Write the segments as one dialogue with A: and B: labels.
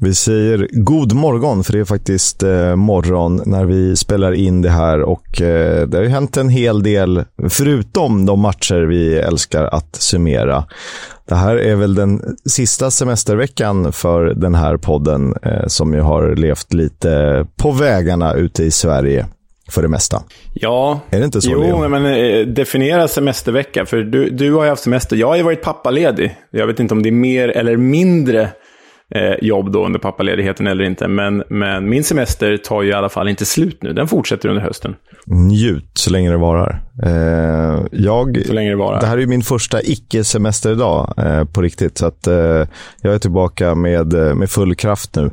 A: Vi säger god morgon, för det är faktiskt eh, morgon när vi spelar in det här och eh, det har ju hänt en hel del, förutom de matcher vi älskar att summera. Det här är väl den sista semesterveckan för den här podden eh, som ju har levt lite på vägarna ute i Sverige för det mesta.
B: Ja,
A: är det inte så,
B: jo,
A: Leo?
B: men eh, definiera semestervecka. För du, du har ju haft semester. Jag har ju varit pappaledig. Jag vet inte om det är mer eller mindre eh, jobb då under pappaledigheten eller inte. Men, men min semester tar ju i alla fall inte slut nu. Den fortsätter under hösten.
A: Njut så länge det varar. Eh, jag,
B: Så länge det varar.
A: Det här är min första icke-semesterdag eh, på riktigt. Så att, eh, jag är tillbaka med, eh, med full kraft nu.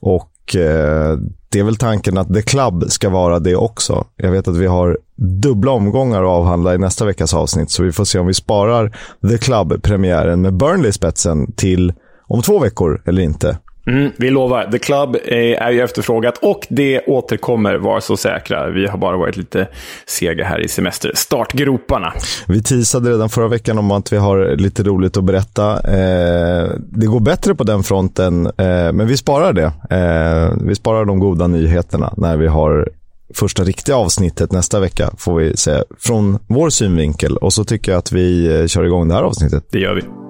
A: Och eh, det är väl tanken att The Club ska vara det också. Jag vet att vi har dubbla omgångar att avhandla i nästa veckas avsnitt. Så vi får se om vi sparar The Club-premiären med Burnley i spetsen till om två veckor eller inte.
B: Mm, vi lovar. The Club är, ju efterfrågat och det återkommer, var så säkra. Vi har bara varit lite sega här i semester. Startgroparna.
A: Vi teasade redan förra veckan om att vi har lite roligt att berätta. Eh, det går bättre på den fronten, eh, men vi sparar det. Eh, vi sparar de goda nyheterna när vi har första riktiga avsnittet nästa vecka, får vi säga, från vår synvinkel. Och så tycker jag att vi eh, kör igång det här avsnittet.
B: Det gör vi.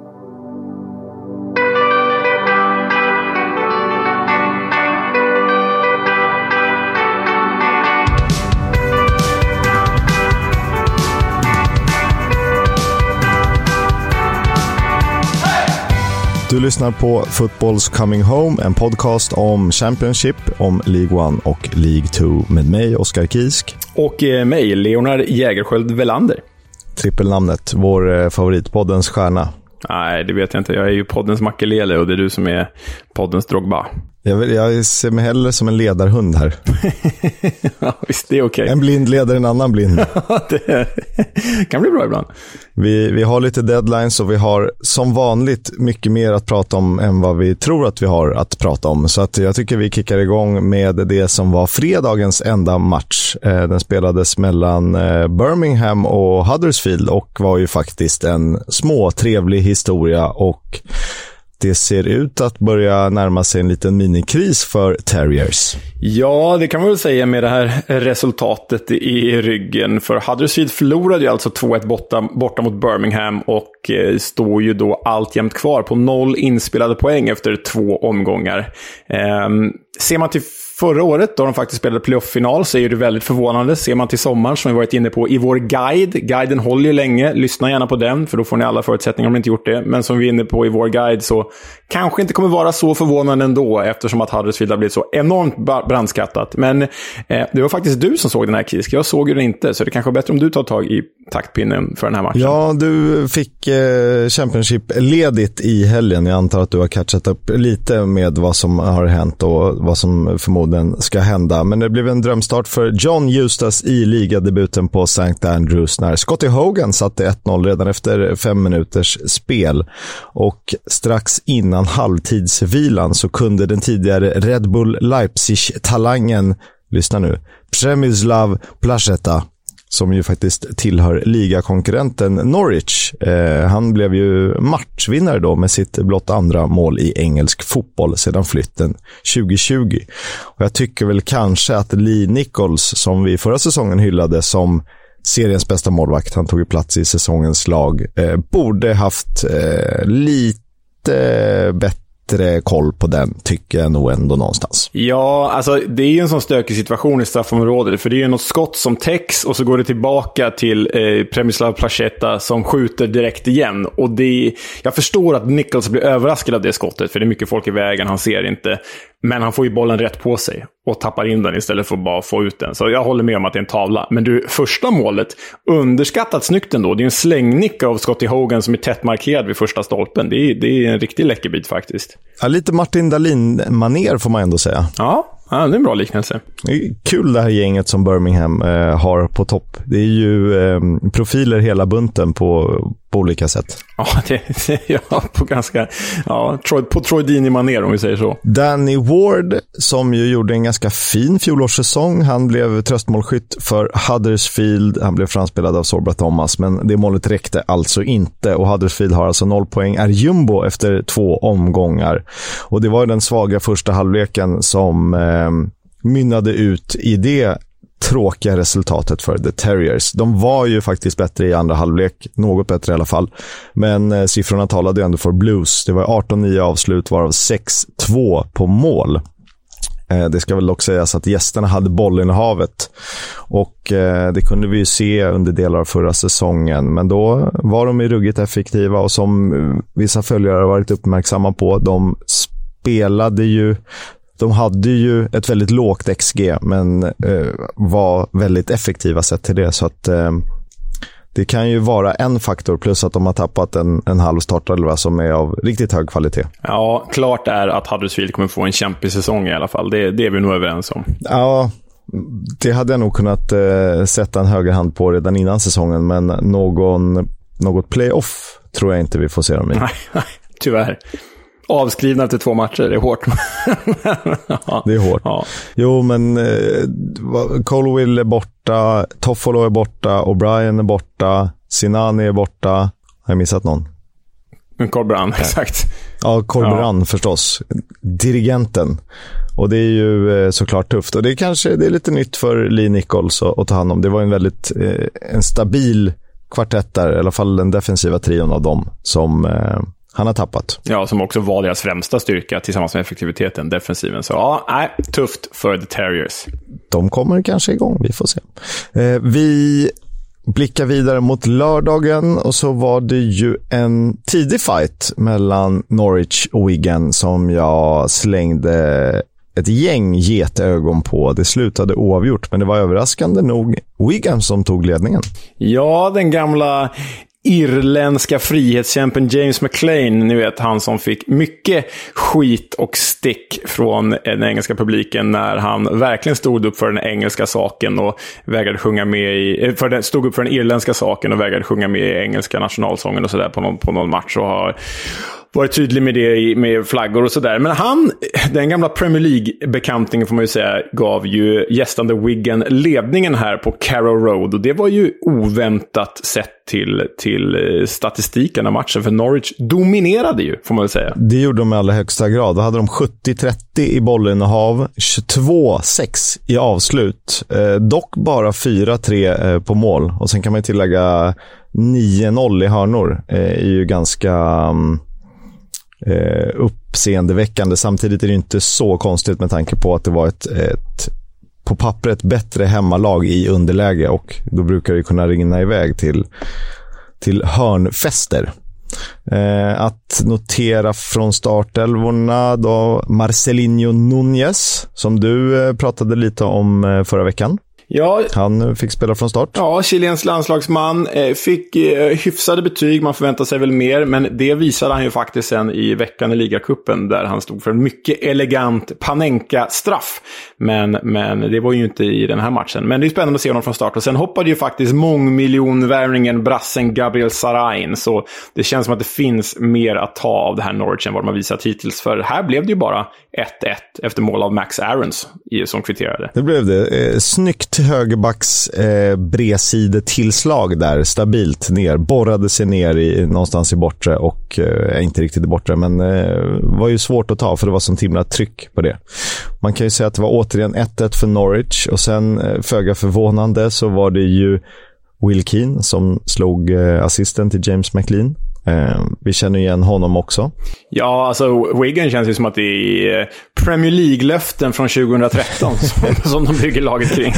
A: Du lyssnar på Football's Coming Home, en podcast om Championship, om League 1 och League 2 med mig, Oskar Kisk.
B: Och eh, mig, Leonard Jägerskiöld Velander.
A: Trippelnamnet, vår eh, favoritpoddens stjärna.
B: Nej, det vet jag inte. Jag är ju poddens Makelele och det är du som är poddens Drogba.
A: Jag, vill, jag ser mig hellre som en ledarhund här.
B: ja, visst, det är okej.
A: En blind leder en annan blind.
B: det kan bli bra ibland.
A: Vi, vi har lite deadlines och vi har som vanligt mycket mer att prata om än vad vi tror att vi har att prata om. Så att jag tycker vi kickar igång med det som var fredagens enda match. Eh, den spelades mellan eh, Birmingham och Huddersfield och var ju faktiskt en små trevlig historia och det ser ut att börja närma sig en liten minikris för Terriers.
B: Ja, det kan man väl säga med det här resultatet i ryggen. För Huddersfield förlorade ju alltså 2-1 borta, borta mot Birmingham och eh, står ju då alltjämt kvar på noll inspelade poäng efter två omgångar. Eh, ser man till förra året, då de faktiskt spelade playoff-final, så är det väldigt förvånande. Ser man till sommaren, som vi varit inne på i vår guide. Guiden håller ju länge. Lyssna gärna på den, för då får ni alla förutsättningar om ni inte gjort det. Men som vi är inne på i vår guide, så kanske inte kommer vara så förvånande ändå, eftersom att Huddersfield har blivit så enormt brandskattat. Men eh, det var faktiskt du som såg den här Kisk. Jag såg ju den inte, så det kanske är bättre om du tar tag i taktpinnen för den här matchen.
A: Ja, du fick eh, Championship-ledigt i helgen. Jag antar att du har catchat upp lite med vad som har hänt och vad som förmodligen ska hända. Men det blev en drömstart för John Justas i ligadebuten på St. Andrews när Scotty Hogan satte 1-0 redan efter fem minuters spel. Och strax innan halvtidsvilan så kunde den tidigare Red Bull Leipzig-talangen, lyssna nu, Przemyslav Placeta som ju faktiskt tillhör ligakonkurrenten Norwich. Eh, han blev ju matchvinnare då med sitt blott andra mål i engelsk fotboll sedan flytten 2020. Och jag tycker väl kanske att Lee Nichols, som vi förra säsongen hyllade som seriens bästa målvakt, han tog ju plats i säsongens lag, eh, borde haft eh, lite bättre bättre koll på den, tycker jag nog ändå någonstans.
B: Ja, alltså det är ju en sån stökig situation i straffområdet. För det är ju något skott som täcks och så går det tillbaka till eh, Premislav Placetta som skjuter direkt igen. Och det, jag förstår att Nichols blir överraskad av det skottet, för det är mycket folk i vägen, han ser inte. Men han får ju bollen rätt på sig och tappar in den istället för att bara få ut den. Så jag håller med om att det är en tavla. Men du, första målet, underskattat snyggt ändå. Det är en slängnick av Scotty Hogan som är tätt markerad vid första stolpen. Det är, det är en riktig läckerbit faktiskt.
A: Ja, lite Martin Dahlin-maner får man ändå säga.
B: Ja, ja, det är en bra liknelse.
A: Det är kul det här gänget som Birmingham eh, har på topp. Det är ju eh, profiler hela bunten på, på olika sätt.
B: Ja, det, det, ja på ganska... Ja, på Troy Deeney-manér om vi säger så.
A: Danny Ward, som ju gjorde en ganska fin fjolårssäsong. Han blev tröstmålskytt för Huddersfield. Han blev framspelad av Sorba Thomas, men det målet räckte alltså inte. Och Huddersfield har alltså noll poäng, är jumbo efter två omgångar. Och det var den svaga första halvleken som eh, Ehm, mynnade ut i det tråkiga resultatet för The Terriers. De var ju faktiskt bättre i andra halvlek, något bättre i alla fall. Men eh, siffrorna talade ju ändå för Blues. Det var 18-9 avslut, varav 6-2 på mål. Eh, det ska väl dock sägas att gästerna hade bollen i havet. Och eh, det kunde vi ju se under delar av förra säsongen. Men då var de ju ruggigt effektiva och som vissa följare har varit uppmärksamma på, de spelade ju de hade ju ett väldigt lågt XG, men eh, var väldigt effektiva sett till det. Så att eh, det kan ju vara en faktor, plus att de har tappat en, en halv startelva som är av riktigt hög kvalitet.
B: Ja, klart är att Huddersfield kommer få en kämpig säsong i alla fall. Det, det är vi nog överens om.
A: Ja, det hade jag nog kunnat eh, sätta en högerhand på redan innan säsongen, men någon, något playoff tror jag inte vi får se dem i.
B: Nej, tyvärr. Avskrivna till två matcher, det är hårt.
A: ja. Det är hårt. Ja. Jo, men eh, Colwill är borta, Toffolo är borta, O'Brien är borta, Sinani är borta. Har jag missat någon?
B: Colbran, exakt.
A: Ja, Colbran ja. förstås. Dirigenten. Och det är ju eh, såklart tufft. Och det är kanske det är lite nytt för Lee Nichols att, att ta hand om. Det var en väldigt eh, en stabil kvartett där, i alla fall den defensiva trion av dem, som eh, han har tappat.
B: Ja, som också var deras främsta styrka tillsammans med effektiviteten, defensiven. Så ja, nej, tufft för The Terriers.
A: De kommer kanske igång, vi får se. Eh, vi blickar vidare mot lördagen och så var det ju en tidig fight mellan Norwich och Wigan som jag slängde ett gäng getögon på. Det slutade oavgjort, men det var överraskande nog Wigan som tog ledningen.
B: Ja, den gamla irländska frihetskämpen James McLean, ni vet han som fick mycket skit och stick från den engelska publiken när han verkligen stod upp för den engelska saken och vägrade sjunga med i, eh, för den, stod upp för den irländska saken och vägrade sjunga med i engelska nationalsången och sådär på någon, på någon match och har varit tydlig med det med flaggor och sådär. Men han, den gamla Premier League-bekantingen får man ju säga, gav ju gästande Wigan ledningen här på Carrow Road. Och det var ju oväntat sett till, till eh, statistiken av matchen. För Norwich dominerade ju, får man väl säga.
A: Det gjorde de i allra högsta grad. Då hade de 70-30 i bollinnehav, 22-6 i avslut. Eh, dock bara 4-3 eh, på mål. Och sen kan man ju tillägga 9-0 i hörnor. Eh, är ju ganska... Um, eh, uppseendeväckande. Samtidigt är det inte så konstigt med tanke på att det var ett, ett på pappret bättre hemmalag i underläge och då brukar det kunna rinna iväg till, till hörnfester. Eh, att notera från startelvorna då Marcelinho Nunez som du eh, pratade lite om eh, förra veckan.
B: Ja,
A: han fick spela från start.
B: Ja, Chiliens landslagsman eh, fick eh, hyfsade betyg. Man förväntar sig väl mer, men det visade han ju faktiskt sen i veckan i ligacupen där han stod för en mycket elegant Panenka-straff. Men, men det var ju inte i den här matchen. Men det är spännande att se honom från start. Och sen hoppade ju faktiskt mångmiljonvärvningen brassen Gabriel Sarain. Så det känns som att det finns mer att ta av det här Norwich än vad de har visat hittills. För här blev det ju bara 1-1 efter mål av Max Aarons som kvitterade.
A: Det blev det. Eh, snyggt högerbacks eh, bredsidetillslag där, stabilt ner. Borrade sig ner i, någonstans i bortre och, eh, inte riktigt i bortre, men eh, var ju svårt att ta för det var sånt himla tryck på det. Man kan ju säga att det var återigen 1-1 för Norwich och sen, eh, föga förvånande, så var det ju Will Keane som slog eh, assisten till James McLean. Eh, vi känner igen honom också.
B: Ja, alltså Wigan känns ju som att det är eh, Premier League-löften från 2013 som, som de bygger laget kring.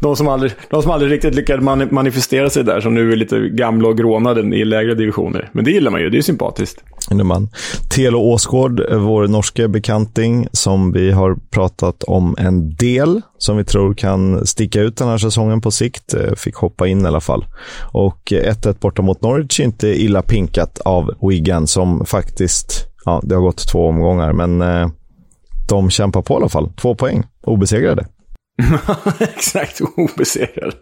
B: De som aldrig, de som aldrig riktigt lyckades manifestera sig där, som nu är lite gamla och grånade i lägre divisioner. Men det gillar man ju, det är sympatiskt.
A: Man. Telo Åsgård, vår norske bekanting, som vi har pratat om en del, som vi tror kan sticka ut den här säsongen på sikt, eh, fick hoppa in i alla fall. Och 1-1 borta mot Norwich, inte illa pinkat av Wigan, som faktiskt, ja, det har gått två omgångar, men eh, de kämpar på i alla fall. Två poäng, obesegrade.
B: Exakt, obesegrade.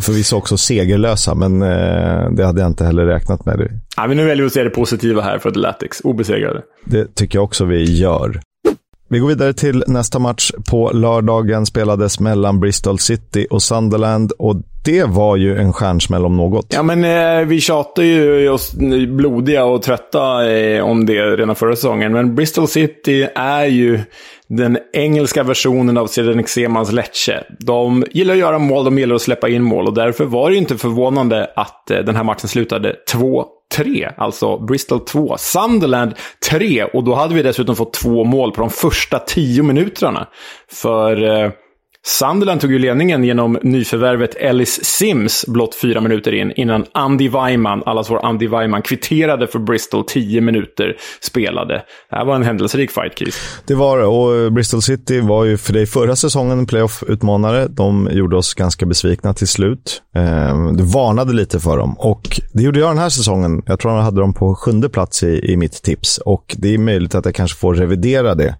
A: Förvisso också segerlösa, men eh, det hade jag inte heller räknat med.
B: Ja, men nu väljer vi att se det positiva här för Athletics. Obesegrade.
A: Det tycker jag också vi gör. Vi går vidare till nästa match. På lördagen spelades mellan Bristol City och Sunderland och det var ju en stjärnsmäll om något.
B: Ja, men eh, vi tjatade ju oss blodiga och trötta eh, om det redan förra säsongen. Men Bristol City är ju den engelska versionen av Zdenek Semans Lecce. De gillar att göra mål, de gillar att släppa in mål och därför var det ju inte förvånande att eh, den här matchen slutade 2 3, alltså Bristol 2, Sunderland 3 och då hade vi dessutom fått två mål på de första tio minuterna. För eh, Sunderland tog ju ledningen genom nyförvärvet Ellis Sims blott fyra minuter in innan Andy Weimann, allas vår Andy Weimann, kvitterade för Bristol tio minuter spelade. Det här var en händelserik fight, Keith.
A: Det var det, och eh, Bristol City var ju för dig förra säsongen en playoff-utmanare. De gjorde oss ganska besvikna till slut. Eh, du varnade lite för dem och det gjorde jag den här säsongen. Jag tror jag hade dem på sjunde plats i, i mitt tips och det är möjligt att jag kanske får revidera det.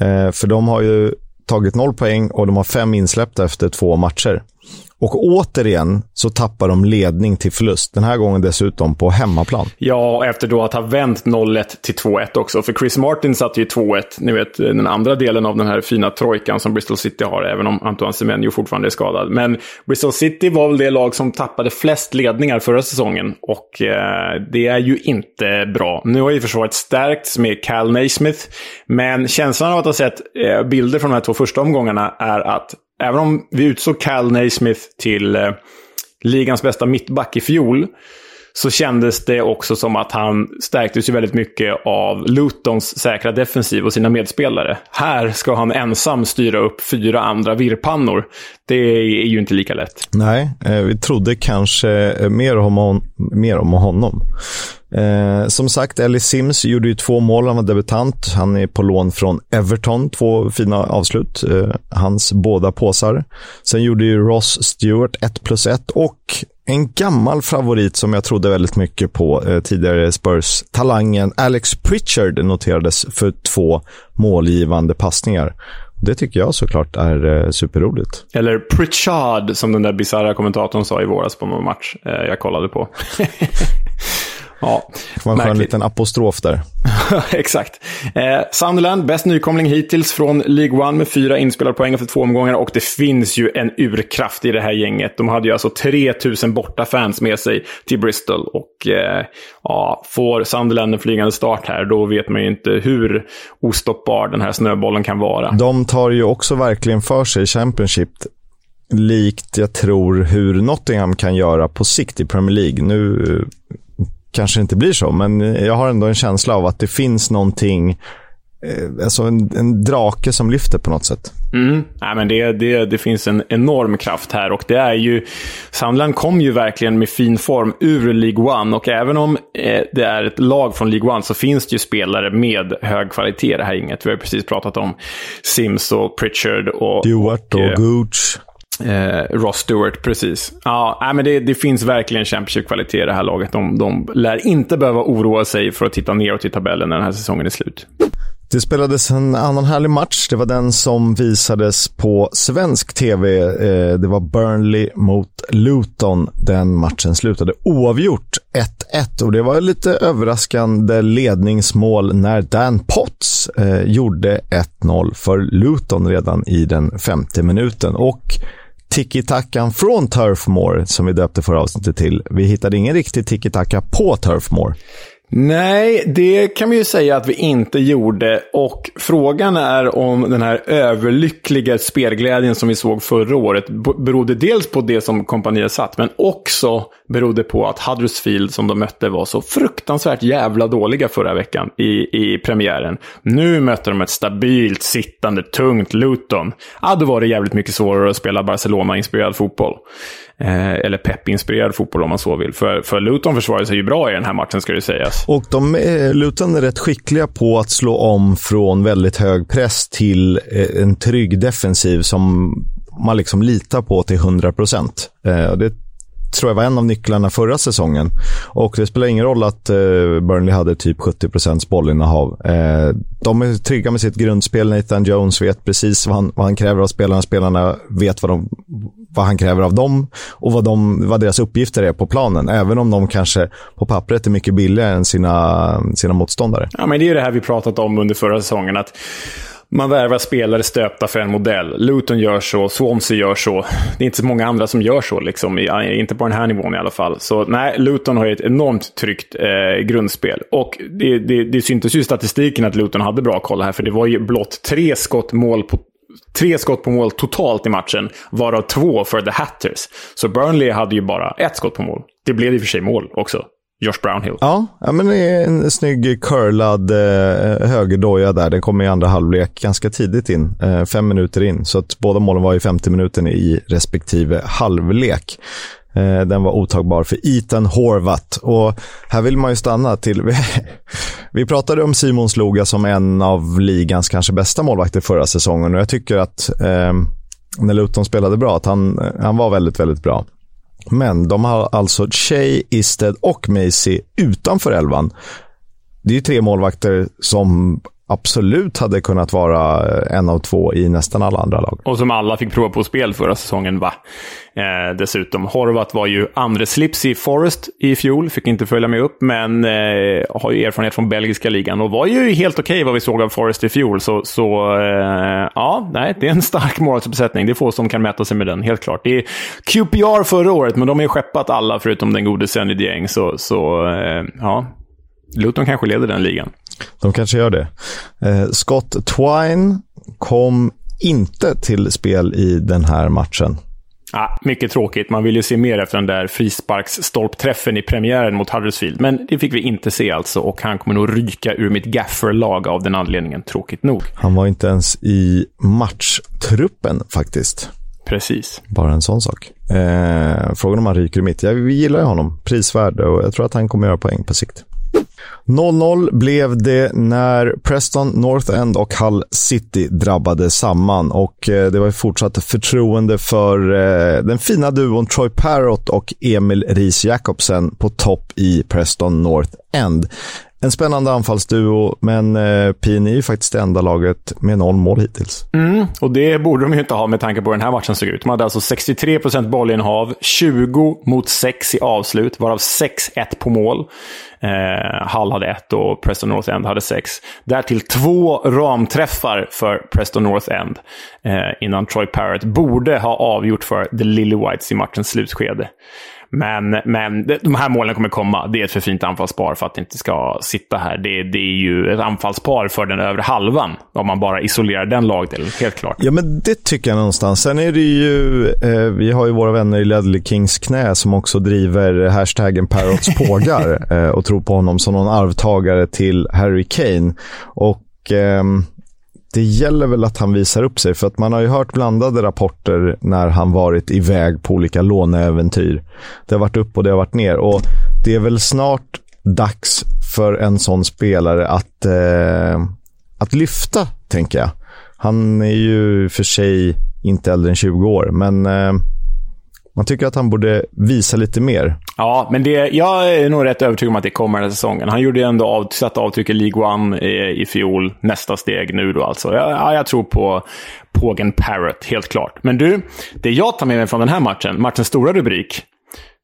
A: Eh, för de har ju tagit noll poäng och de har fem insläppta efter två matcher. Och återigen så tappar de ledning till förlust. Den här gången dessutom på hemmaplan.
B: Ja, efter då att ha vänt 0-1 till 2-1 också. För Chris Martin satte ju 2-1, ni vet den andra delen av den här fina trojkan som Bristol City har, även om Antoine Semenyo fortfarande är skadad. Men Bristol City var väl det lag som tappade flest ledningar förra säsongen. Och eh, det är ju inte bra. Nu har ju försvaret stärkts med Cal Naismith. Men känslan av att ha sett eh, bilder från de här två första omgångarna är att även om vi utsåg Cal Naismith till eh, ligans bästa mittback i fjol, så kändes det också som att han stärktes ju väldigt mycket av Lutons säkra defensiv och sina medspelare. Här ska han ensam styra upp fyra andra virrpannor. Det är ju inte lika lätt.
A: Nej, eh, vi trodde kanske mer om, mer om honom. Eh, som sagt, Ellie Sims gjorde ju två mål. Han var debutant. Han är på lån från Everton. Två fina avslut. Eh, hans båda påsar. Sen gjorde ju Ross Stewart 1 plus 1 och en gammal favorit som jag trodde väldigt mycket på eh, tidigare Spurs-talangen Alex Pritchard noterades för två målgivande passningar. Det tycker jag såklart är eh, superroligt.
B: Eller Pritchard, som den där bisarra kommentatorn sa i våras på någon match eh, jag kollade på.
A: Ja, det var en skön liten apostrof där.
B: Exakt. Eh, Sunderland, bäst nykomling hittills från League One med fyra inspelade poäng efter två omgångar. Och det finns ju en urkraft i det här gänget. De hade ju alltså 3000 borta fans med sig till Bristol. Och eh, ja, får Sunderland en flygande start här, då vet man ju inte hur ostoppbar den här snöbollen kan vara.
A: De tar ju också verkligen för sig Championship likt jag tror hur Nottingham kan göra på sikt i Premier League. Nu kanske inte blir så, men jag har ändå en känsla av att det finns någonting eh, Alltså en, en drake som lyfter på något sätt.
B: Mm. Ja, men det, det, det finns en enorm kraft här och det är ju... Sandland kom ju verkligen med fin form ur League One och även om eh, det är ett lag från League One så finns det ju spelare med hög kvalitet i det här inget. Vi har precis pratat om Sims och Pritchard och...
A: Stewart och, och eh, Gooch.
B: Eh, Ross Stewart, precis. Ja, men det, det finns verkligen Championship-kvalitet i det här laget. De, de lär inte behöva oroa sig för att titta neråt i tabellen när den här säsongen är slut.
A: Det spelades en annan härlig match. Det var den som visades på svensk tv. Eh, det var Burnley mot Luton. Den matchen slutade oavgjort 1-1 och det var lite överraskande ledningsmål när Dan Potts eh, gjorde 1-0 för Luton redan i den femte minuten. Och tiki-takan från Turfmore, som vi döpte förra avsnittet till. Vi hittade ingen riktig tiki-taka på Turfmore.
B: Nej, det kan vi ju säga att vi inte gjorde. Och frågan är om den här överlyckliga spelglädjen som vi såg förra året berodde dels på det som kompaniet satt, men också berodde på att Huddersfield som de mötte var så fruktansvärt jävla dåliga förra veckan i, i premiären. Nu mötte de ett stabilt, sittande, tungt Luton. Ja, då var det jävligt mycket svårare att spela Barcelona-inspirerad fotboll. Eh, eller peppinspirerad fotboll om man så vill. För, för Luton försvarade sig ju bra i den här matchen ska det sägas.
A: Och de, eh, Luton är rätt skickliga på att slå om från väldigt hög press till eh, en trygg defensiv som man liksom litar på till 100 procent. Eh, det tror jag var en av nycklarna förra säsongen. Och det spelar ingen roll att eh, Burnley hade typ 70% bollinnehav. Eh, de är trygga med sitt grundspel. Nathan Jones vet precis vad han, vad han kräver av spelarna. Spelarna vet vad, de, vad han kräver av dem och vad, de, vad deras uppgifter är på planen. Även om de kanske på pappret är mycket billigare än sina, sina motståndare.
B: Ja, men det är det här vi pratat om under förra säsongen. att man värvar spelare stöpta för en modell. Luton gör så, Swansea gör så. Det är inte så många andra som gör så, liksom. inte på den här nivån i alla fall. Så nej, Luton har ju ett enormt tryggt eh, grundspel. Och det, det, det syntes ju i statistiken att Luton hade bra koll här, för det var ju blott tre skott mål på Tre skott på mål totalt i matchen, varav två för The Hatters. Så Burnley hade ju bara ett skott på mål. Det blev i och för sig mål också. Josh Brownhill.
A: Ja, ja men det är en snygg curlad eh, högerdoja där. Den kommer i andra halvlek ganska tidigt in, eh, fem minuter in. Så att båda målen var i 50 minuter i respektive halvlek. Eh, den var otagbar för Ethan Horvat. Och här vill man ju stanna till... Vi pratade om Simon Sloga som en av ligans kanske bästa målvakter förra säsongen och jag tycker att eh, när Luton spelade bra, att han, eh, han var väldigt, väldigt bra. Men de har alltså Shea, Isted och Macy utanför elvan. Det är ju tre målvakter som absolut hade kunnat vara eh, en av två i nästan alla andra lag.
B: Och som alla fick prova på spel förra säsongen, va? Eh, dessutom, Horvat var ju andra slips i Forest i fjol, fick inte följa med upp, men eh, har ju erfarenhet från belgiska ligan och var ju helt okej okay vad vi såg av Forest i fjol. Så, så eh, ja, nej, det är en stark målvaktsuppsättning. Det är få som kan mäta sig med den, helt klart. Det är QPR förra året, men de har ju skeppat alla förutom den gode Senny Dieng, så, så eh, ja. Luton kanske leder den ligan.
A: De kanske gör det. Eh, Scott Twine kom inte till spel i den här matchen.
B: Ja, mycket tråkigt. Man vill ju se mer efter den där frisparksstolpträffen i premiären mot Huddersfield. Men det fick vi inte se alltså och han kommer nog ryka ur mitt gafferlag av den anledningen, tråkigt nog.
A: Han var inte ens i matchtruppen faktiskt.
B: Precis.
A: Bara en sån sak. Eh, frågan om han ryker i mitt. Ja, vi gillar ju honom. Prisvärd och jag tror att han kommer göra poäng på sikt. 0-0 blev det när Preston North End och Hull City drabbade samman och eh, det var fortsatt förtroende för eh, den fina duon Troy Parrott och Emil Ries Jacobsen på topp i Preston North End. En spännande anfallsduo, men eh, PNI är faktiskt det enda laget med noll mål hittills.
B: Mm, och det borde de ju inte ha med tanke på hur den här matchen såg ut. De hade alltså 63% bollinnehav, 20 mot 6 i avslut, varav 6-1 på mål. Eh, Hull hade ett och Preston North End hade sex. Därtill två ramträffar för Preston North End eh, innan Troy Parrott borde ha avgjort för The Lily Whites i matchens slutskede. Men, men de här målen kommer komma. Det är ett för fint anfallspar för att det inte ska sitta här. Det, det är ju ett anfallspar för den övre halvan, om man bara isolerar den lagdelen, helt klart.
A: Ja, men det tycker jag någonstans. Sen är det ju, eh, vi har ju våra vänner i Ledley Kings knä som också driver hashtaggen Parrots pågar eh, och tror på honom som någon arvtagare till Harry Kane. Och... Eh, det gäller väl att han visar upp sig, för att man har ju hört blandade rapporter när han varit iväg på olika låneäventyr. Det har varit upp och det har varit ner och det är väl snart dags för en sån spelare att, eh, att lyfta, tänker jag. Han är ju för sig inte äldre än 20 år, men eh, man tycker att han borde visa lite mer.
B: Ja, men det, jag är nog rätt övertygad om att det kommer den här säsongen. Han gjorde ju ändå av, satt avtryck i League One i, i fjol. Nästa steg nu då alltså. Ja, jag tror på Pågen Parrot, helt klart. Men du, det jag tar med mig från den här matchen, matchens stora rubrik,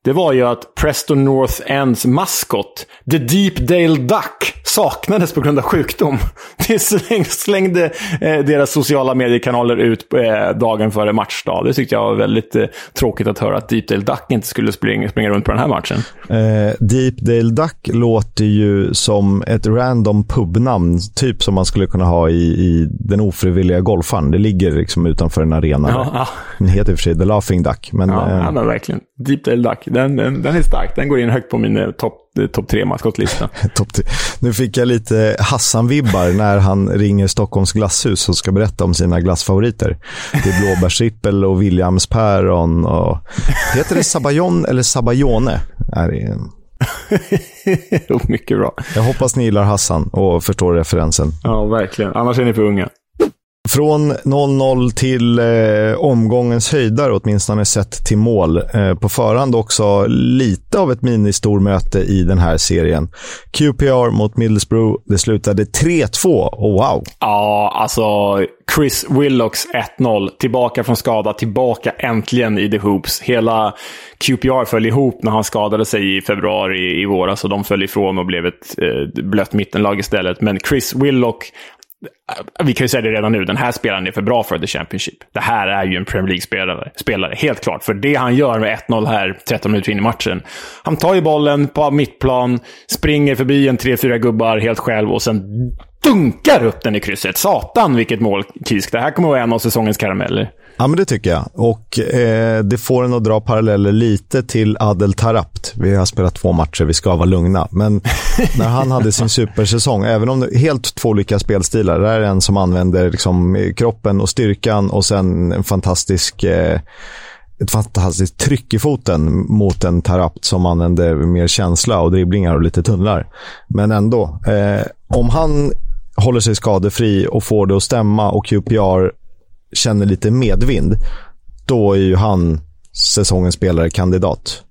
B: det var ju att Preston North Ends maskot, The Deepdale Duck, saknades på grund av sjukdom. Det slängde eh, deras sociala mediekanaler ut eh, dagen före matchdag. Det tyckte jag var väldigt eh, tråkigt att höra att Deepdale Duck inte skulle springa, springa runt på den här matchen.
A: Eh, Deepdale Duck låter ju som ett random pubnamn, typ som man skulle kunna ha i, i den ofrivilliga golfaren. Det ligger liksom utanför en arena. Ja, ja. Den heter i och för sig The Laughing Duck. Men,
B: ja, eh, ja, men verkligen. Deepdale Duck, den, den, den är stark. Den går in högt på min eh, topp topp tre maskotlista.
A: top nu fick jag lite Hassan-vibbar när han ringer Stockholms glasshus och ska berätta om sina glassfavoriter. Det är blåbärsrippel och Williamspäron och... Heter det Sabayon eller Sabayone? Är det...
B: Mycket bra.
A: Jag hoppas ni gillar Hassan och förstår referensen.
B: Ja, verkligen. Annars är ni för unga.
A: Från 0-0 till eh, omgångens höjdare, åtminstone sett till mål. Eh, på förhand också lite av ett ministormöte i den här serien. QPR mot Middlesbrough. Det slutade 3-2. Oh, wow!
B: Ja, alltså Chris Willocks 1-0. Tillbaka från skada, tillbaka äntligen i The Hoops. Hela QPR föll ihop när han skadade sig i februari i våras och de föll ifrån och blev ett eh, blött mittenlag istället. Men Chris Willock, vi kan ju säga det redan nu, den här spelaren är för bra för The Championship. Det här är ju en Premier League-spelare, spelare, helt klart. För det han gör med 1-0 här, 13 minuter in i matchen. Han tar ju bollen på mittplan, springer förbi en 3-4 gubbar helt själv och sen dunkar upp den i krysset. Satan vilket mål, Kisk. Det här kommer att vara en av säsongens karameller.
A: Ja, men det tycker jag. Och eh, det får en att dra paralleller lite till Adel Tarapt. Vi har spelat två matcher, vi ska vara lugna. Men när han hade sin supersäsong, även om det är helt två olika spelstilar. Det är en som använder liksom, kroppen och styrkan och sen en fantastisk eh, ett fantastiskt tryck i foten mot en Tarapt som använder mer känsla och dribblingar och lite tunnlar. Men ändå, eh, om han håller sig skadefri och får det att stämma och QPR känner lite medvind, då är ju han säsongens spelare-kandidat.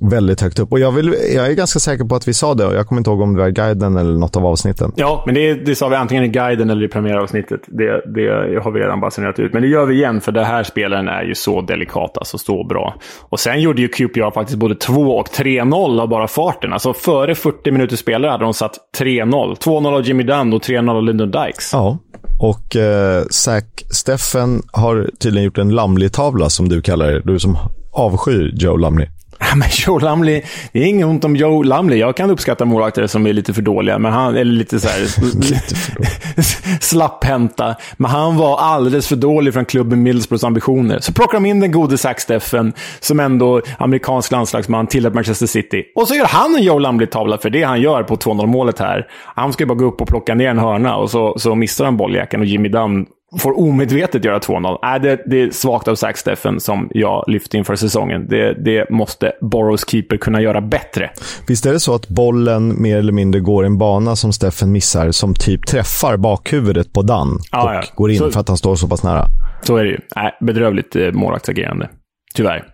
A: Väldigt högt upp. Och jag, vill, jag är ganska säker på att vi sa det. Jag kommer inte ihåg om det var guiden eller något av avsnitten.
B: Ja, men det, det sa vi antingen i guiden eller i premiäravsnittet. Det, det har vi redan basunerat ut. Men det gör vi igen, för det här spelaren är ju så delikat, alltså så bra. Och sen gjorde ju QPR faktiskt både 2 och 3-0 av bara farten. Alltså före 40 minuter spelare hade de satt 3-0. 2-0 av Jimmy Dunn och 3-0 av Lyndon Dykes.
A: Ja, och eh, Zack Steffen har tydligen gjort en Lamley-tavla som du kallar det. Du som avskyr Joe Lamley.
B: Men Joe Lumley, det är inget ont om Joe Lumley. Jag kan uppskatta målvakter som är lite för dåliga, men han, eller lite så här slapphänta. Men han var alldeles för dålig från klubben Middlesbroughs ambitioner. Så plockar de in den gode Zack Steffen, som ändå amerikansk landslagsman, till Manchester City. Och så gör han en Joe Lumley-tavla för det han gör på 2-0 målet här. Han ska ju bara gå upp och plocka ner en hörna och så, så missar han bolljäkeln och Jimmy Dunn får omedvetet göra 2-0. Äh, det, det är svagt av Zack Steffen som jag lyfte inför säsongen. Det, det måste Boroughs keeper kunna göra bättre.
A: Visst är det så att bollen mer eller mindre går i en bana som Steffen missar, som typ träffar bakhuvudet på Dan ah, och ja. går in så, för att han står så pass nära?
B: Så är det ju. Äh, bedrövligt eh, målvaktsagerande. Tyvärr.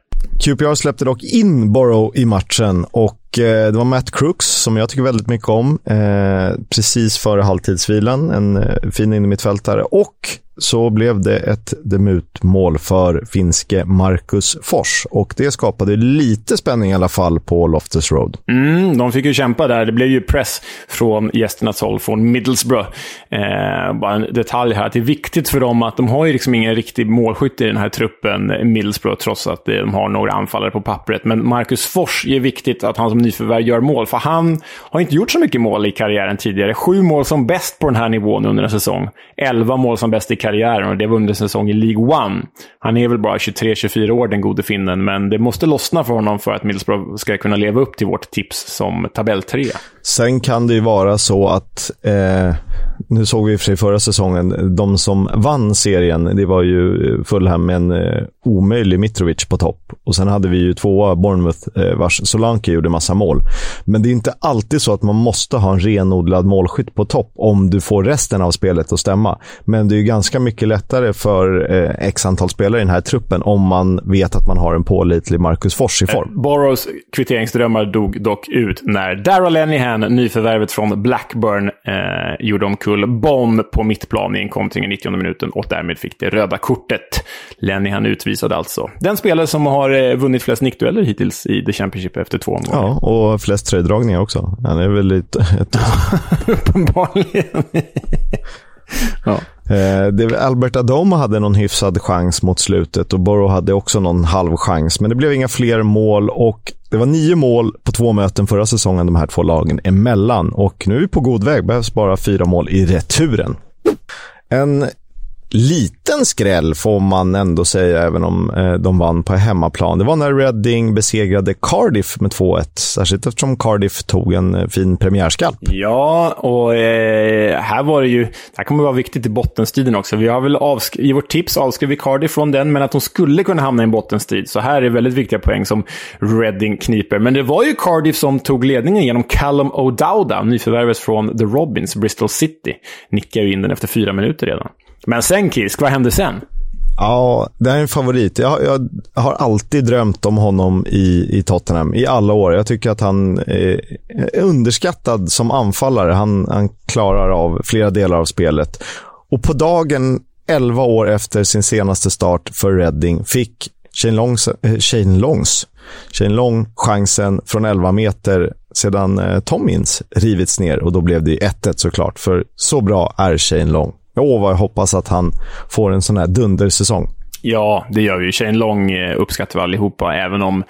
A: QPR släppte dock in Borough i matchen och Eh, det var Matt Crooks som jag tycker väldigt mycket om. Eh, precis före halvtidsvilan, en eh, fin innermittfältare och så blev det ett debutmål för finske Marcus Fors. Och det skapade lite spänning i alla fall på Loftus Road.
B: Mm, de fick ju kämpa där. Det blev ju press från gästernas håll, från Middlesbrough. Eh, bara en detalj här, att det är viktigt för dem att de har ju liksom ingen riktig målskytt i den här truppen, Middlesbrough, trots att eh, de har några anfallare på pappret. Men Marcus Fors är viktigt att han som nyförvärv gör mål, för han har inte gjort så mycket mål i karriären tidigare. Sju mål som bäst på den här nivån under en säsong. Elva mål som bäst i karriären och det var under säsong i League One. Han är väl bara 23-24 år, den gode finnen, men det måste lossna för honom för att Middlesbrough ska kunna leva upp till vårt tips som tabelltrea.
A: Sen kan det ju vara så att, eh, nu såg vi i och för sig förra säsongen, de som vann serien, det var ju eh, Fulham med en eh, omöjlig Mitrovic på topp. Och sen hade vi ju tvåa Bournemouth, eh, vars Solanke gjorde massa mål. Men det är inte alltid så att man måste ha en renodlad målskytt på topp om du får resten av spelet att stämma. Men det är ju ganska mycket lättare för eh, x antal spelare i den här truppen om man vet att man har en pålitlig Marcus Fors i form.
B: Eh, Boroughs kvitteringsdrömmar dog dock ut när Darrell Lenihan, nyförvärvet från Blackburn, eh, gjorde omkull Bonn på mittplan i en kontring i 90 minuten och därmed fick det röda kortet. Lenihan utvisade alltså. Den spelare som har eh, vunnit flest nickdueller hittills i The Championship efter två omgångar.
A: Ja, och flest tröjdragningar också. Han är väl lite...
B: Uppenbarligen.
A: ja. Eh, Albert Adoma hade någon hyfsad chans mot slutet och Borough hade också någon halv chans. Men det blev inga fler mål och det var nio mål på två möten förra säsongen de här två lagen emellan. Och nu är vi på god väg. Behövs bara fyra mål i returen. En liten skräll får man ändå säga, även om eh, de vann på hemmaplan. Det var när Reading besegrade Cardiff med 2-1, särskilt eftersom Cardiff tog en eh, fin premiärskalp.
B: Ja, och eh, här var det ju, det här kommer vara viktigt i bottenstriden också. Vi har väl i vårt tips avskrivit Cardiff från den, men att de skulle kunna hamna i en bottenstrid. Så här är väldigt viktiga poäng som Reading kniper. Men det var ju Cardiff som tog ledningen genom Callum O'Dowda, nyförvärvet från The Robins, Bristol City. Nickade ju in den efter fyra minuter redan. Men sen Kisk, vad hände sen?
A: Ja, det här är en favorit. Jag, jag, har alltid drömt om honom i, i Tottenham i alla år. Jag tycker att han är underskattad som anfallare. Han, han klarar av flera delar av spelet. Och på dagen 11 år efter sin senaste start för Reading fick Shane Longs, äh, Shane Longs Shane Long chansen från 11 meter sedan eh, Tommins rivits ner och då blev det 1-1 såklart. För så bra är Shane Long. Åh, vad jag hoppas att han får en sån här dundersäsong.
B: Ja, det gör vi. Shane Long eh, uppskattar vi allihopa, även om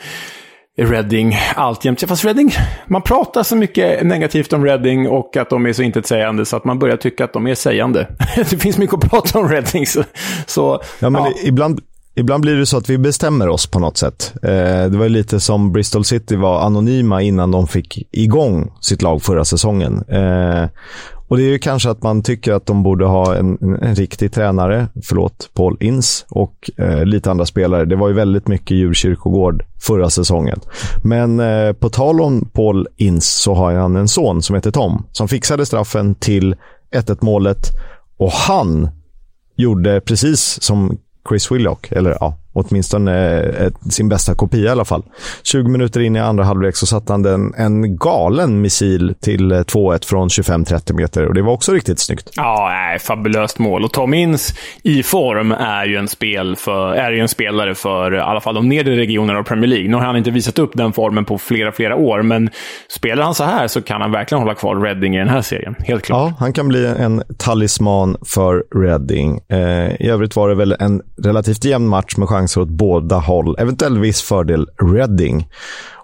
B: Reading alltjämt... Fast Reading, man pratar så mycket negativt om Reading och att de är så intetsägande så att man börjar tycka att de är sägande. det finns mycket att prata om Reading. Så, så
A: ja, men ja. ibland, ibland blir det så att vi bestämmer oss på något sätt. Eh, det var lite som Bristol City var anonyma innan de fick igång sitt lag förra säsongen. Eh, och det är ju kanske att man tycker att de borde ha en, en, en riktig tränare, förlåt, Paul Ince, och eh, lite andra spelare. Det var ju väldigt mycket djurkyrkogård förra säsongen. Men eh, på tal om Paul Ince så har han en son som heter Tom som fixade straffen till 1-1 målet och han gjorde precis som Chris Willock, eller ja, åtminstone eh, sin bästa kopia i alla fall. 20 minuter in i andra halvlek så satte han den, en galen missil till 2-1 eh, från 25-30 meter och det var också riktigt snyggt.
B: Ja, nej, fabulöst mål. Och Tom Inns i form är ju en, spel för, är ju en spelare för i alla fall de nedre regionerna av Premier League. Nu har han inte visat upp den formen på flera, flera år, men spelar han så här så kan han verkligen hålla kvar Reading i den här serien. Helt klart.
A: Ja, han kan bli en talisman för Reading. Eh, I övrigt var det väl en relativt jämn match med chanser åt båda håll. Eventuellt viss fördel Reading.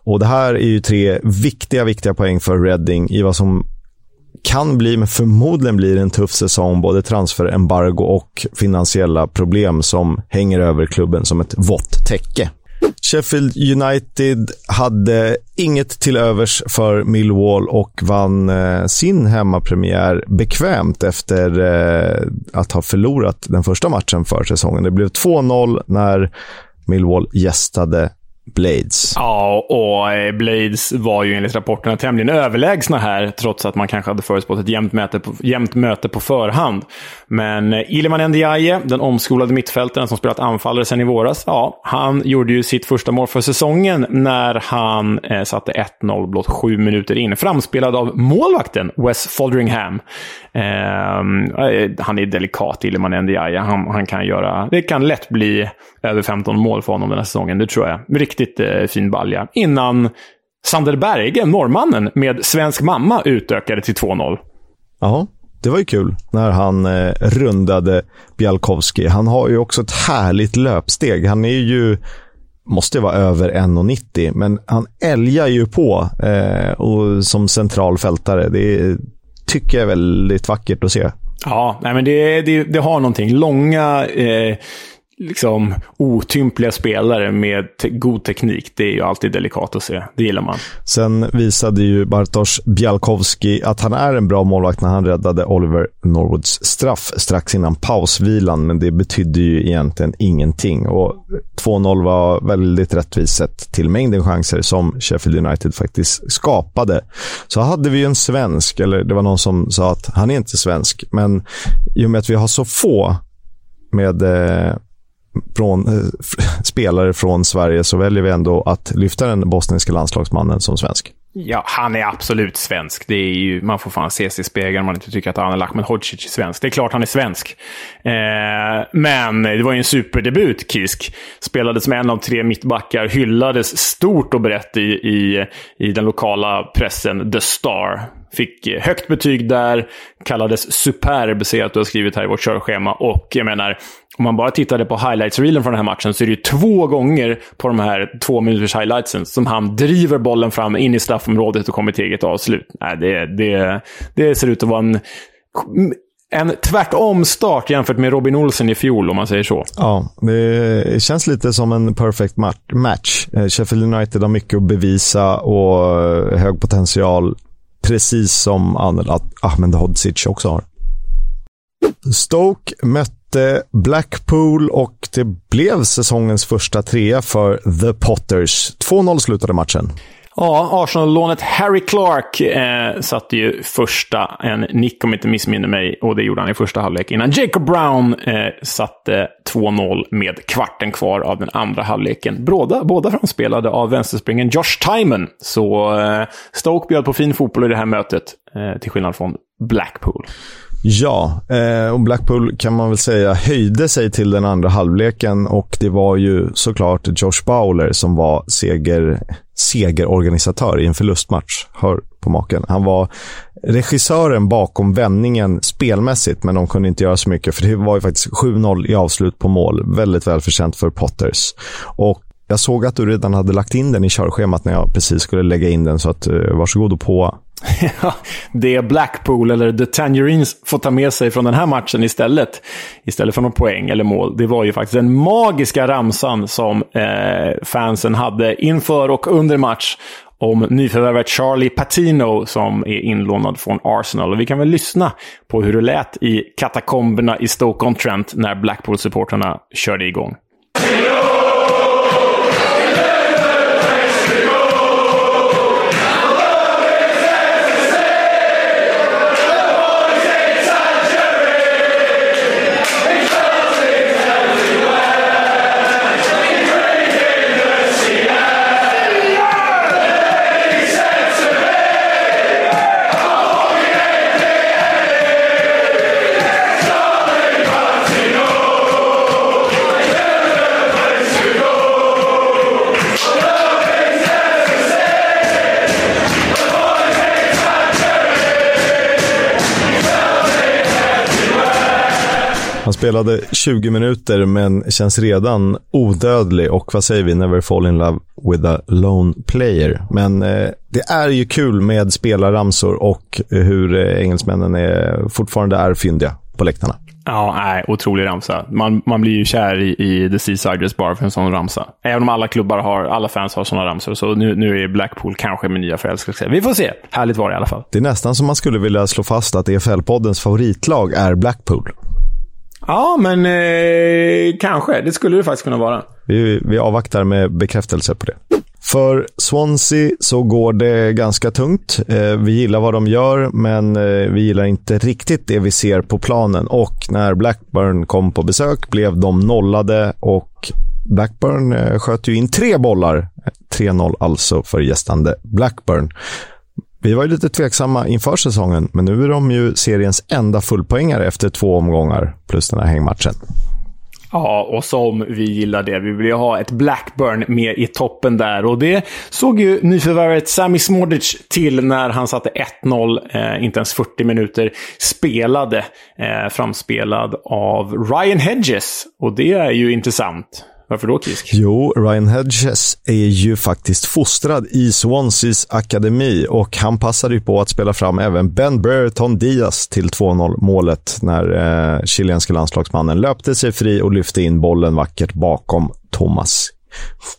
A: Och det här är ju tre viktiga, viktiga poäng för Reading i vad som kan bli, men förmodligen blir en tuff säsong. Både transferembargo och finansiella problem som hänger över klubben som ett vått täcke. Sheffield United hade inget till övers för Millwall och vann eh, sin hemmapremiär bekvämt efter eh, att ha förlorat den första matchen för säsongen. Det blev 2-0 när Millwall gästade Blades.
B: Ja, och eh, Blades var ju enligt rapporterna tämligen överlägsna här, trots att man kanske hade förutspått ett jämnt möte på, jämnt möte på förhand. Men eh, Ilman Ndiaye, den omskolade mittfältaren som spelat anfallare sedan i våras, ja, han gjorde ju sitt första mål för säsongen när han eh, satte 1-0 blott sju minuter in. Framspelad av målvakten Wes Folderingham. Ehm, eh, han är delikat, Ilman Ndiaye. Han, han kan göra... Det kan lätt bli över 15 mål för honom den här säsongen, det tror jag. Riktigt eh, fin balja. Innan Sander Berge, norrmannen, med svensk mamma utökade till 2-0.
A: Ja, det var ju kul när han eh, rundade Bjalkowski. Han har ju också ett härligt löpsteg. Han är ju måste vara över 1,90 men han älgar ju på eh, och som central fältare. Det tycker jag är väldigt vackert att se.
B: Ja, nej men det, det, det har någonting. Långa eh, liksom otympliga spelare med te god teknik. Det är ju alltid delikat att se. Det gillar man.
A: Sen visade ju Bartosz Bialkowski att han är en bra målvakt när han räddade Oliver Norwoods straff strax innan pausvilan, men det betydde ju egentligen ingenting. Och 2-0 var väldigt rättvist sett till mängden chanser som Sheffield United faktiskt skapade. Så hade vi ju en svensk, eller det var någon som sa att han är inte svensk, men i och med att vi har så få med eh, från, eh, spelare från Sverige så väljer vi ändå att lyfta den bosniska landslagsmannen som svensk.
B: Ja, han är absolut svensk. Det är ju, man får fan se sig i spegeln om man inte tycker att Anel Ahmedhodzic är svensk. Det är klart han är svensk. Eh, men det var ju en superdebut, Kisk. Spelade som en av tre mittbackar, hyllades stort och brett i, i, i den lokala pressen, The Star. Fick eh, högt betyg där, kallades superb, ser jag att du har skrivit här i vårt körschema. Och jag menar, om man bara tittade på highlights-reelen från den här matchen så är det ju två gånger på de här två minuters highlightsen som han driver bollen fram in i straffområdet och kommer till eget avslut. Nej, det, det, det ser ut att vara en, en tvärtom-start jämfört med Robin Olsen i fjol, om man säger så.
A: Ja, det känns lite som en perfect match. Eh, Sheffield United har mycket att bevisa och eh, hög potential, precis som Ahmed också har. Stoke mötte Blackpool och det blev säsongens första trea för The Potters. 2-0 slutade matchen.
B: Ja, Arsenal-lånet Harry Clark eh, satte ju första, en nick om inte missminner mig, och det gjorde han i första halvlek. Innan Jacob Brown eh, satte 2-0 med kvarten kvar av den andra halvleken. Båda, båda framspelade av vänsterspringen Josh Timon. Så eh, Stoke bjöd på fin fotboll i det här mötet, eh, till skillnad från Blackpool.
A: Ja, eh, och Blackpool kan man väl säga höjde sig till den andra halvleken och det var ju såklart Josh Bowler som var seger, segerorganisatör i en förlustmatch. Hör på maken. Han var regissören bakom vändningen spelmässigt, men de kunde inte göra så mycket, för det var ju faktiskt 7-0 i avslut på mål. Väldigt välförtjänt för Potters. Och jag såg att du redan hade lagt in den i körschemat när jag precis skulle lägga in den, så att, eh, varsågod och på
B: det Blackpool, eller The Tangerines, får ta med sig från den här matchen istället, istället för någon poäng eller mål, det var ju faktiskt den magiska ramsan som eh, fansen hade inför och under match om nyförvärvet Charlie Patino som är inlånad från Arsenal. Och vi kan väl lyssna på hur det lät i katakomberna i Stoke-on-Trent när Blackpool-supportrarna körde igång.
A: Han spelade 20 minuter men känns redan odödlig och vad säger vi, never fall in love with a lone player. Men eh, det är ju kul med spelarramsor och hur eh, engelsmännen är, fortfarande är fyndiga på läktarna.
B: Ja, nej, otrolig ramsa. Man, man blir ju kär i, i The Seasiders bara för en sån ramsa. Även om alla klubbar har, alla fans har såna ramsor, så nu, nu är Blackpool kanske min nya förälskelse. Vi får se. Härligt var det i alla fall.
A: Det är nästan som man skulle vilja slå fast att EFL-poddens favoritlag är Blackpool.
B: Ja, men eh, kanske. Det skulle det faktiskt kunna vara.
A: Vi, vi avvaktar med bekräftelse på det. För Swansea så går det ganska tungt. Eh, vi gillar vad de gör, men eh, vi gillar inte riktigt det vi ser på planen. Och när Blackburn kom på besök blev de nollade och Blackburn eh, sköt ju in tre bollar. 3-0 alltså för gästande Blackburn. Vi var ju lite tveksamma inför säsongen, men nu är de ju seriens enda fullpoängare efter två omgångar plus den här hängmatchen.
B: Ja, och som vi gillar det. Vi vill ju ha ett Blackburn med i toppen där. Och det såg ju nyförvärvet Sami Smodic till när han satte 1-0, eh, inte ens 40 minuter spelade. Eh, framspelad av Ryan Hedges. Och det är ju intressant. Varför då, Kisk?
A: Jo, Ryan Hedges är ju faktiskt fostrad i Swanseas akademi och han passade ju på att spela fram även Ben Brereton Diaz till 2-0 målet när eh, chilenske landslagsmannen löpte sig fri och lyfte in bollen vackert bakom Thomas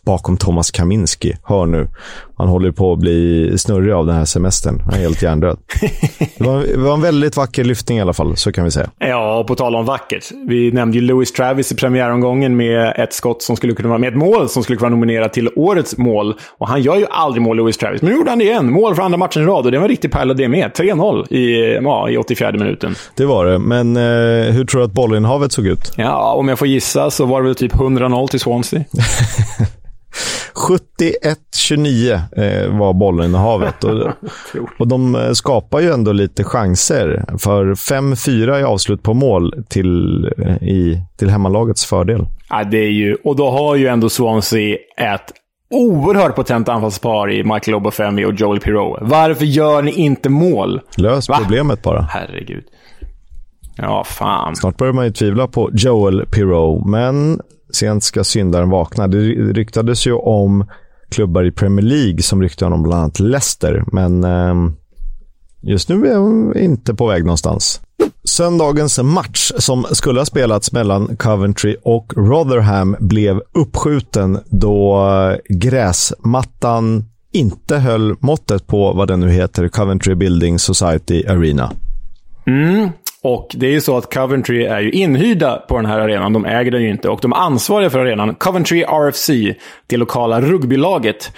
A: bakom Thomas Kaminski. Hör nu. Han håller på att bli snurrig av den här semestern. Han är helt hjärndöd. Det var, det var en väldigt vacker lyftning i alla fall, så kan vi säga.
B: Ja, och på tal om vackert. Vi nämnde ju Louis Travis i premiäromgången med ett skott som skulle kunna vara med ett mål som skulle kunna vara nominerat till årets mål. Och han gör ju aldrig mål, Louis Travis. Men nu gjorde han det igen. Mål för andra matchen i rad och det var en riktig pärla det med. 3-0 i, ja, i 84 minuten.
A: Det var det. Men eh, hur tror du att bollinnehavet såg ut?
B: Ja, om jag får gissa så var det väl typ 100-0 till Swansea.
A: 71-29 eh, var bollinnehavet. Och, och de eh, skapar ju ändå lite chanser. För 5-4 i avslut på mål till, eh, i, till hemmalagets fördel.
B: Ja, det är ju, och då har ju ändå Swansea ett oerhört potent anfallspar i Michael Obafemi och Joel Pirou. Varför gör ni inte mål?
A: Lös Va? problemet bara.
B: Herregud. Ja, fan.
A: Snart börjar man ju tvivla på Joel Pirou, men sent ska syndaren vakna. Det ryktades ju om klubbar i Premier League som ryktade om bland annat Leicester, men eh, just nu är de inte på väg någonstans. Söndagens match som skulle ha spelats mellan Coventry och Rotherham blev uppskjuten då gräsmattan inte höll måttet på vad den nu heter, Coventry Building Society Arena.
B: Mm, och det är ju så att Coventry är ju inhyrda på den här arenan. De äger den ju inte. Och de ansvariga för arenan, Coventry RFC, det lokala rugbylaget,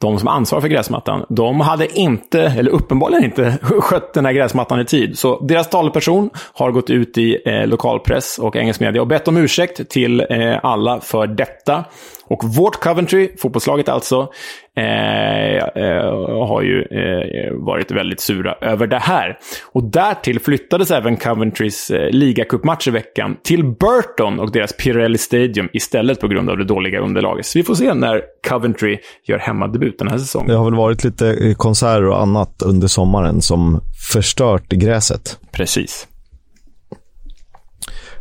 B: de som ansvarar för gräsmattan, de hade inte, eller uppenbarligen inte, skött den här gräsmattan i tid. Så deras talperson har gått ut i eh, lokalpress och engelsk media och bett om ursäkt till eh, alla för detta. Och vårt Coventry, fotbollslaget alltså, eh, eh, har ju eh, varit väldigt sura över det här. Och därtill flyttades även Coventrys eh, ligacupmatch i veckan till Burton och deras Pirelli Stadium istället på grund av det dåliga underlaget. Så vi får se när Coventry gör hemmadebut den här säsongen.
A: Det har väl varit lite konserter och annat under sommaren som förstört gräset.
B: Precis.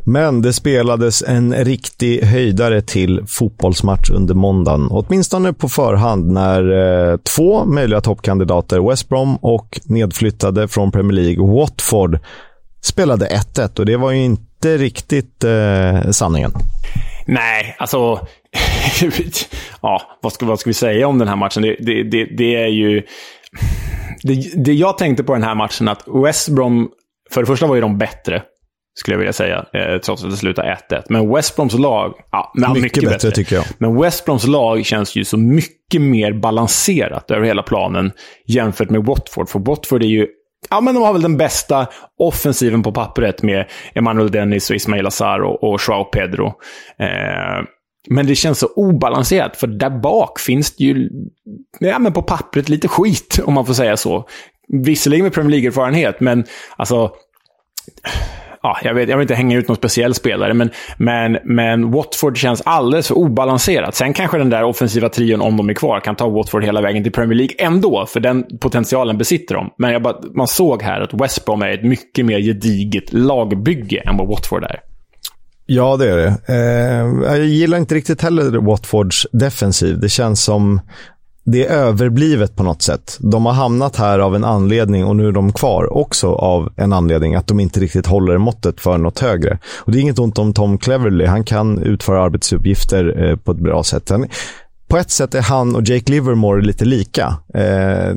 A: Men det spelades en riktig höjdare till fotbollsmatch under måndagen. Åtminstone på förhand när eh, två möjliga toppkandidater, West Brom och nedflyttade från Premier League, Watford, spelade 1-1 och det var ju inte riktigt eh, sanningen.
B: Nej, alltså... ja, vad ska, vad ska vi säga om den här matchen? Det, det, det, det är ju... Det, det jag tänkte på den här matchen, att West Brom, för det första var ju de bättre skulle jag vilja säga, eh, trots att det slutade 1-1. Men West Broms lag, ja, mycket, mycket bättre, bättre,
A: tycker jag.
B: Men West Broms lag känns ju så mycket mer balanserat över hela planen jämfört med Watford. För Watford är ju Ja, men de har väl den bästa offensiven på pappret med Emanuel Dennis och Ismail Azar och, och Joao Pedro. Eh, men det känns så obalanserat, för där bak finns det ju, ja men på pappret, lite skit, om man får säga så. Visserligen med Premier League-erfarenhet, men alltså ja, jag, vet, jag vill inte hänga ut någon speciell spelare, men, men, men Watford känns alldeles för obalanserat. Sen kanske den där offensiva trion, om de är kvar, kan ta Watford hela vägen till Premier League ändå, för den potentialen besitter de. Men bara, man såg här att West Brom är ett mycket mer gediget lagbygge än vad Watford är.
A: Ja, det är det. Eh, jag gillar inte riktigt heller Watfords defensiv. Det känns som det är överblivet på något sätt. De har hamnat här av en anledning och nu är de kvar också av en anledning att de inte riktigt håller måttet för något högre. Och Det är inget ont om Tom Cleverly. Han kan utföra arbetsuppgifter eh, på ett bra sätt. Han, på ett sätt är han och Jake Livermore lite lika. Eh,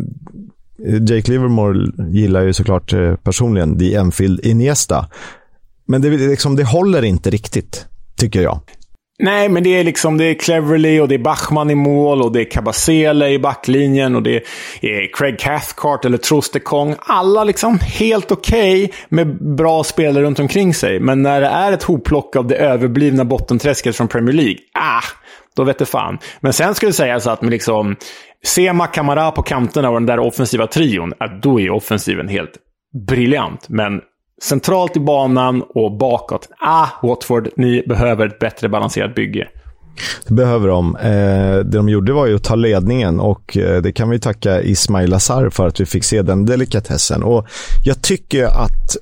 A: Jake Livermore gillar ju såklart eh, personligen The Enfield Iniesta. Men det, liksom, det håller inte riktigt, tycker jag.
B: Nej, men det är liksom det är Cleverly och det är Bachman i mål och det är Kabasele i backlinjen och det är Craig Cathcart eller Trostekong. Alla liksom helt okej okay med bra spelare runt omkring sig. Men när det är ett hopplock av det överblivna bottenträsket från Premier League, ah, då vet det fan. Men sen skulle det sägas att med liksom Sema, Kamara på kanterna och den där offensiva trion, att då är offensiven helt briljant. Men centralt i banan och bakåt. Ah, Watford, ni behöver ett bättre balanserat bygge.
A: Det behöver de. Eh, det de gjorde var ju att ta ledningen och eh, det kan vi tacka Ismail Azar för att vi fick se den delikatessen. Och jag tycker att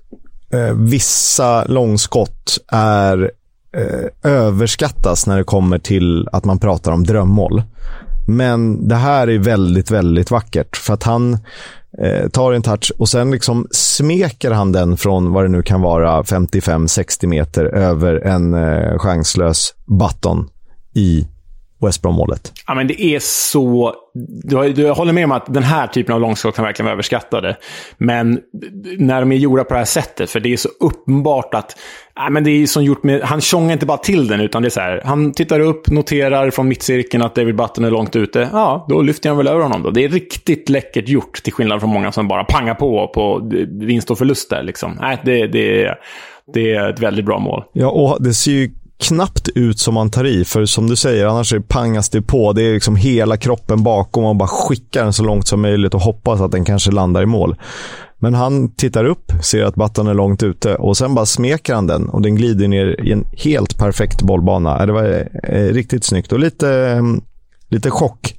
A: eh, vissa långskott är eh, överskattas när det kommer till att man pratar om drömmål. Men det här är väldigt, väldigt vackert för att han eh, tar en touch och sen liksom smeker han den från vad det nu kan vara 55-60 meter över en eh, chanslös button i West Brom-målet.
B: Ja, men det är så... Du håller med om att den här typen av långskott kan verkligen vara överskattade. Men när de är gjorda på det här sättet, för det är så uppenbart att... Ja, men det är som gjort med, han tjongar inte bara till den, utan det är så här. Han tittar upp, noterar från mittcirkeln att David Button är långt ute. Ja, då lyfter han väl över honom då. Det är riktigt läckert gjort, till skillnad från många som bara pangar på på vinst och förlust där. Liksom. Nej, det, det, det är ett väldigt bra mål.
A: Ja, och det ser ju knappt ut som man tar i. För som du säger, annars är pangas det på. Det är liksom hela kroppen bakom och bara skickar den så långt som möjligt och hoppas att den kanske landar i mål. Men han tittar upp, ser att batten är långt ute och sen bara smeker han den och den glider ner i en helt perfekt bollbana. Det var eh, riktigt snyggt och lite, mm, lite chock.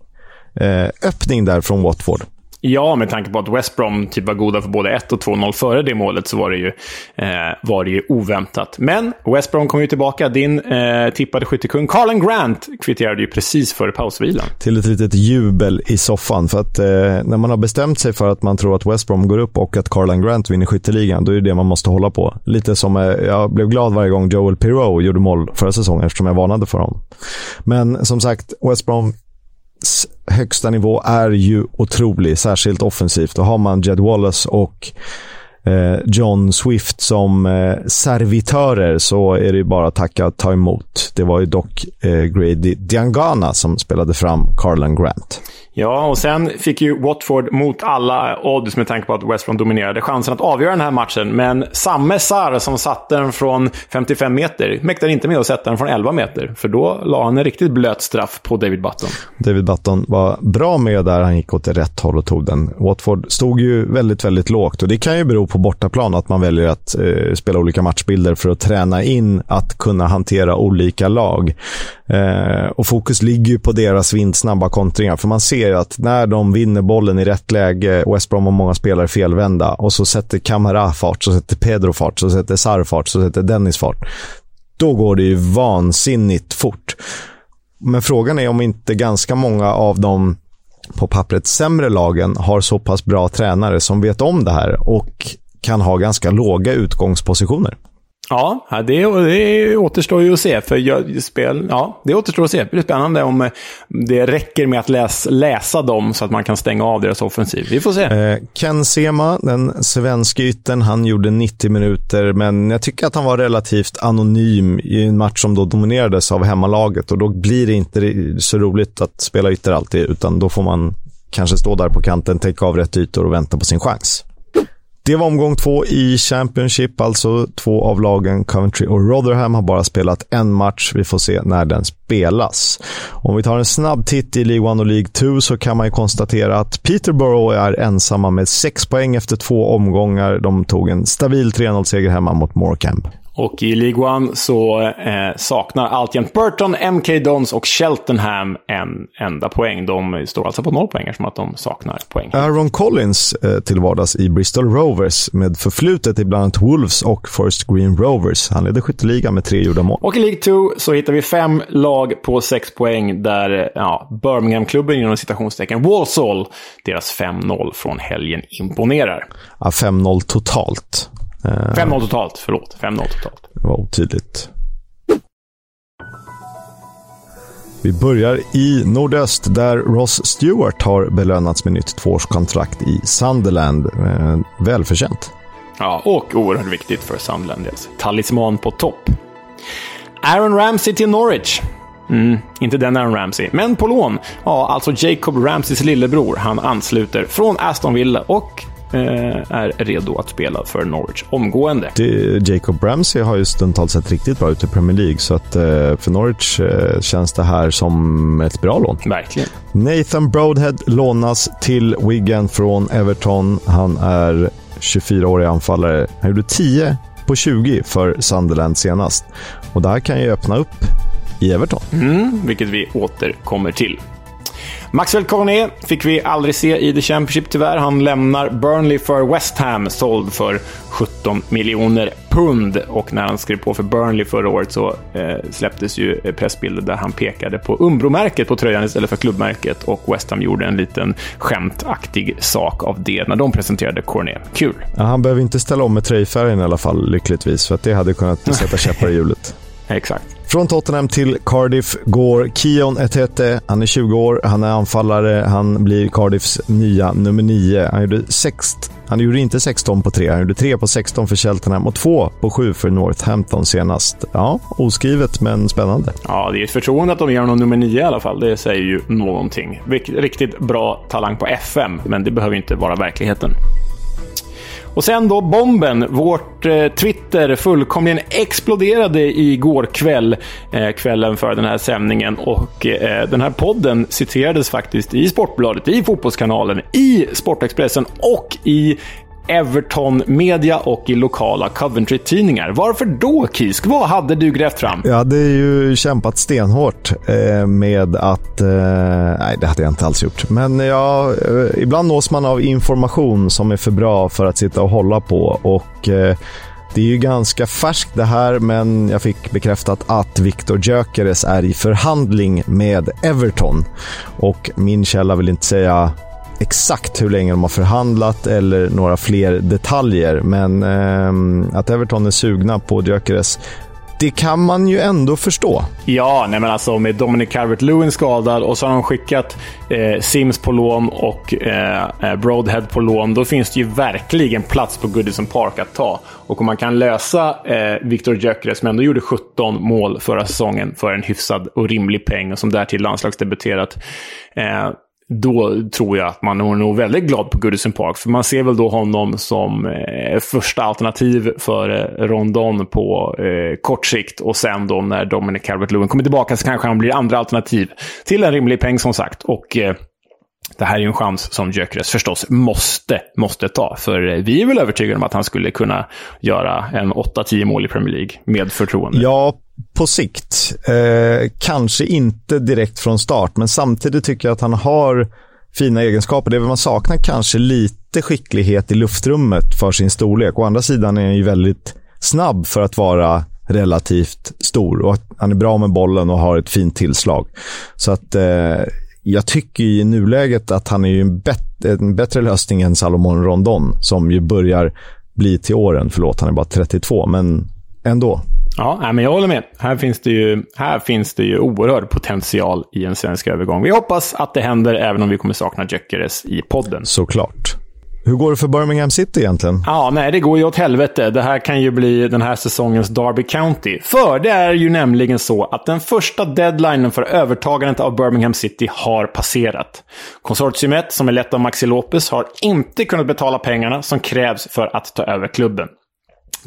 A: Eh, öppning där från Watford.
B: Ja, med tanke på att West Brom typ var goda för både 1 och 2-0 före det målet så var det ju, eh, var det ju oväntat. Men West Brom kom ju tillbaka. Din eh, tippade skyttekung Carlen Grant kvitterade ju precis före pausvilan.
A: Till ett litet jubel i soffan. För att eh, när man har bestämt sig för att man tror att West Brom går upp och att Carlen Grant vinner skytteligan, då är det det man måste hålla på. Lite som, eh, jag blev glad varje gång Joel Pirou gjorde mål förra säsongen eftersom jag varnade för honom. Men som sagt, West Brom högsta nivå är ju otrolig, särskilt offensivt. Då har man Jed Wallace och John Swift som eh, servitörer så är det bara att tacka och ta emot. Det var ju dock eh, Grady Diangana som spelade fram Carlan Grant.
B: Ja, och sen fick ju Watford mot alla odds med tanke på att West Brom dominerade chansen att avgöra den här matchen. Men samme Sar som satte den från 55 meter mäktade inte med att sätta den från 11 meter. För då la han en riktigt blöt straff på David Button.
A: David Button var bra med där han gick åt rätt håll och tog den. Watford stod ju väldigt, väldigt lågt och det kan ju bero på bortaplan att man väljer att eh, spela olika matchbilder för att träna in att kunna hantera olika lag. Eh, och fokus ligger ju på deras vindsnabba kontringar för man ser att när de vinner bollen i rätt läge, West Brom har många spelare felvända och så sätter Camara fart, så sätter Pedro fart, så sätter Sar fart, så sätter Dennis fart. Då går det ju vansinnigt fort. Men frågan är om inte ganska många av de på pappret sämre lagen har så pass bra tränare som vet om det här och kan ha ganska låga utgångspositioner.
B: Ja, det, det återstår ju att se. För jag, spel, ja, det återstår att se. Det blir spännande om eh, det räcker med att läs, läsa dem så att man kan stänga av deras offensiv. Vi får se.
A: Eh, Ken Sema, den svenska ytten, han gjorde 90 minuter, men jag tycker att han var relativt anonym i en match som då dominerades av hemmalaget och då blir det inte så roligt att spela ytter alltid, utan då får man kanske stå där på kanten, täcka av rätt ytor och vänta på sin chans. Det var omgång två i Championship, alltså två av lagen, Coventry och Rotherham, har bara spelat en match. Vi får se när den spelas. Om vi tar en snabb titt i League 1 och League 2 så kan man ju konstatera att Peterborough är ensamma med sex poäng efter två omgångar. De tog en stabil 3-0-seger hemma mot Morecambe.
B: Och i League One så eh, saknar alltjämt Burton, MK Dons och Cheltenham en enda poäng. De står alltså på noll poäng eftersom att de saknar poäng.
A: Aaron Collins eh, till vardags i Bristol Rovers med förflutet i bland annat Wolves och First Green Rovers. Han leder skytteligan med tre gjorda mål.
B: Och i League 2 så hittar vi fem lag på sex poäng där ja, Birmingham-klubben inom citationstecken Walsall, deras 5-0 från helgen imponerar.
A: Ja, 5-0 totalt.
B: 5-0 eh, totalt, förlåt. 5-0 totalt.
A: Det var otydligt. Vi börjar i nordöst där Ross Stewart har belönats med nytt tvåårskontrakt i Sunderland. Eh, välförtjänt.
B: Ja, och oerhört viktigt för Sunderland. Talisman på topp. Aaron Ramsey till Norwich. Mm, inte den Aaron Ramsey, men på lån. Ja, alltså Jacob Ramseys lillebror. Han ansluter från Aston Villa och är redo att spela för Norwich omgående.
A: Det, Jacob Ramsey har ju stundtals sett riktigt bra ut i Premier League, så att eh, för Norwich eh, känns det här som ett bra lån.
B: Verkligen.
A: Nathan Broadhead lånas till Wigan från Everton. Han är 24-årig anfallare. Han gjorde 10 på 20 för Sunderland senast. Och det här kan ju öppna upp i Everton.
B: Mm, vilket vi återkommer till. Maxwell Cornet fick vi aldrig se i The Championship tyvärr. Han lämnar Burnley för West Ham, såld för 17 miljoner pund. Och när han skrev på för Burnley förra året så eh, släpptes ju pressbilder där han pekade på Umbro-märket på tröjan istället för klubbmärket. Och West Ham gjorde en liten skämtaktig sak av det när de presenterade Cornet. Kul!
A: Ja, han behöver inte ställa om med tröjfärgen i alla fall, lyckligtvis, för att det hade kunnat sätta käppar i hjulet.
B: Exakt.
A: Från Tottenham till Cardiff går Kion Etete. Han är 20 år, han är anfallare, han blir Cardiffs nya nummer 9. Han gjorde, sext, han gjorde inte 16 på 3, han gjorde 3 på 16 för Cheltenham och 2 på 7 för Northampton senast. Ja, oskrivet men spännande.
B: Ja, det är ett förtroende att de ger honom nummer 9 i alla fall. Det säger ju någonting. Riktigt bra talang på FM, men det behöver inte vara verkligheten. Och sen då bomben. Vårt eh, Twitter fullkomligen exploderade igår kväll, eh, kvällen för den här sändningen. Och eh, den här podden citerades faktiskt i Sportbladet, i Fotbollskanalen, i Sportexpressen och i Everton Media och i lokala Coventry-tidningar. Varför då, Kisk? Vad hade du grävt fram?
A: Jag hade ju kämpat stenhårt eh, med att... Eh, nej, det hade jag inte alls gjort. Men ja, eh, ibland nås man av information som är för bra för att sitta och hålla på. Och eh, det är ju ganska färskt det här, men jag fick bekräftat att Viktor Gyökeres är i förhandling med Everton. Och min källa vill inte säga exakt hur länge de har förhandlat eller några fler detaljer. Men eh, att Everton är sugna på Gyökeres det kan man ju ändå förstå.
B: Ja, nej men alltså med Dominic Calvert-Lewin skadad och så har de skickat eh, Sims på lån och eh, eh Broadhead på lån. Då finns det ju verkligen plats på Goodison Park att ta. Och om man kan lösa eh, Victor Gyökeres, som ändå gjorde 17 mål förra säsongen för en hyfsad och rimlig peng och som därtill landslagsdebuterat. Eh, då tror jag att man är nog väldigt glad på Goodison Park. För man ser väl då honom som eh, första alternativ för eh, Rondon på eh, kort sikt. Och sen då när Dominic Calvert-Lewin kommer tillbaka så kanske han blir andra alternativ till en rimlig peng som sagt. Och eh, det här är ju en chans som Gyökeres förstås måste, måste ta. För eh, vi är väl övertygade om att han skulle kunna göra en 8-10 mål i Premier League med förtroende.
A: Ja, på sikt. Eh, kanske inte direkt från start, men samtidigt tycker jag att han har fina egenskaper. Det man saknar kanske lite skicklighet i luftrummet för sin storlek. Å andra sidan är han ju väldigt snabb för att vara relativt stor och han är bra med bollen och har ett fint tillslag. Så att eh, jag tycker i nuläget att han är en, bet en bättre lösning än Salomon Rondon som ju börjar bli till åren. Förlåt, han är bara 32, men ändå.
B: Ja, men jag håller med. Här finns, det ju, här finns det ju oerhörd potential i en svensk övergång. Vi hoppas att det händer, även om vi kommer sakna Gyökeres i podden.
A: Såklart. Hur går det för Birmingham City egentligen?
B: Ja, nej, det går ju åt helvete. Det här kan ju bli den här säsongens Derby County. För det är ju nämligen så att den första deadlinen för övertagandet av Birmingham City har passerat. Konsortiumet, som är lett av Maxi Lopez, har inte kunnat betala pengarna som krävs för att ta över klubben.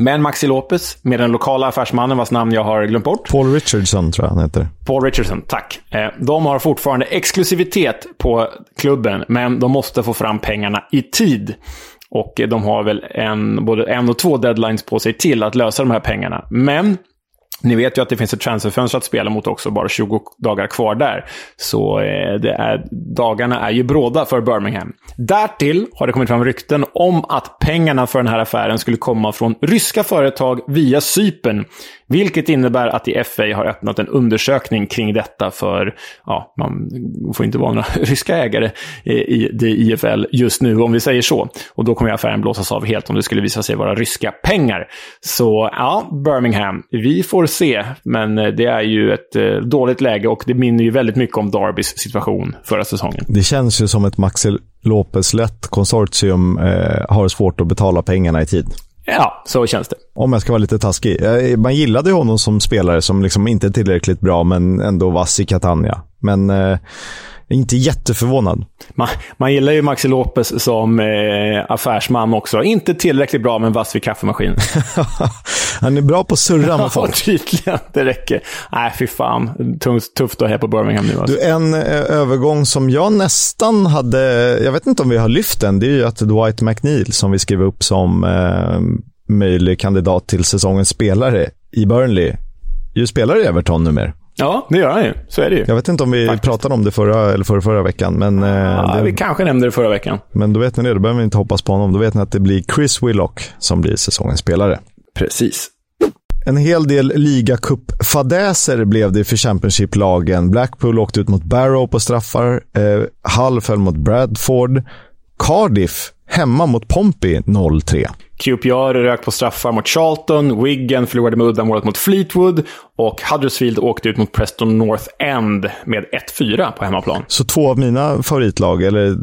B: Men Maxi Lopez, med den lokala affärsmannen vars namn jag har glömt bort.
A: Paul Richardson tror jag han heter.
B: Paul Richardson, tack. Eh, de har fortfarande exklusivitet på klubben, men de måste få fram pengarna i tid. Och de har väl en, både en och två deadlines på sig till att lösa de här pengarna. Men ni vet ju att det finns ett transferfönster att spela mot också, bara 20 dagar kvar där. Så eh, det är, dagarna är ju bråda för Birmingham. Därtill har det kommit fram rykten om att pengarna för den här affären skulle komma från ryska företag via Sypen. Vilket innebär att FA har öppnat en undersökning kring detta för, ja, man får inte vara några ryska ägare i det IFL just nu, om vi säger så. Och då kommer affären blåsas av helt om det skulle visa sig vara ryska pengar. Så ja, Birmingham, vi får se. Men eh, det är ju ett eh, dåligt läge och det minner ju väldigt mycket om Darbys situation förra säsongen.
A: Det känns ju som ett Maxi Lopez-lätt konsortium eh, har svårt att betala pengarna i tid.
B: Ja, så känns det.
A: Om jag ska vara lite taskig. Man gillade honom som spelare som liksom inte är tillräckligt bra, men ändå vass i Catania. Men eh, inte jätteförvånad.
B: Man, man gillar ju Maxi Lopez som eh, affärsman också. Inte tillräckligt bra, men vass vid kaffemaskin.
A: Han är bra på att surra med folk.
B: ja, tydligen. Det räcker. Nej, fy fan. Tufft, tufft att här på Birmingham nu.
A: Alltså. Du, en eh, övergång som jag nästan hade, jag vet inte om vi har lyft den, det är ju att Dwight McNeil som vi skrev upp som eh, möjlig kandidat till säsongens spelare i Burnley, ju spelar i Everton numera.
B: Ja, det gör han ju. Så är det ju.
A: Jag vet inte om vi Faktiskt. pratade om det förra eller förra, förra veckan. Men,
B: ja,
A: det,
B: vi kanske nämnde det förra veckan.
A: Men då vet ni det, då behöver vi inte hoppas på honom. Då vet ni att det blir Chris Willock som blir säsongens spelare.
B: Precis.
A: En hel del ligacup-fadäser blev det för Championship-lagen. Blackpool åkte ut mot Barrow på straffar. Eh, Hull föll mot Bradford. Cardiff hemma mot Pompey 0-3.
B: QPR rök på straffar mot Charlton, Wigan förlorade med uddamålet mot Fleetwood och Huddersfield åkte ut mot Preston North End med 1-4 på hemmaplan.
A: Så två av mina favoritlag, eller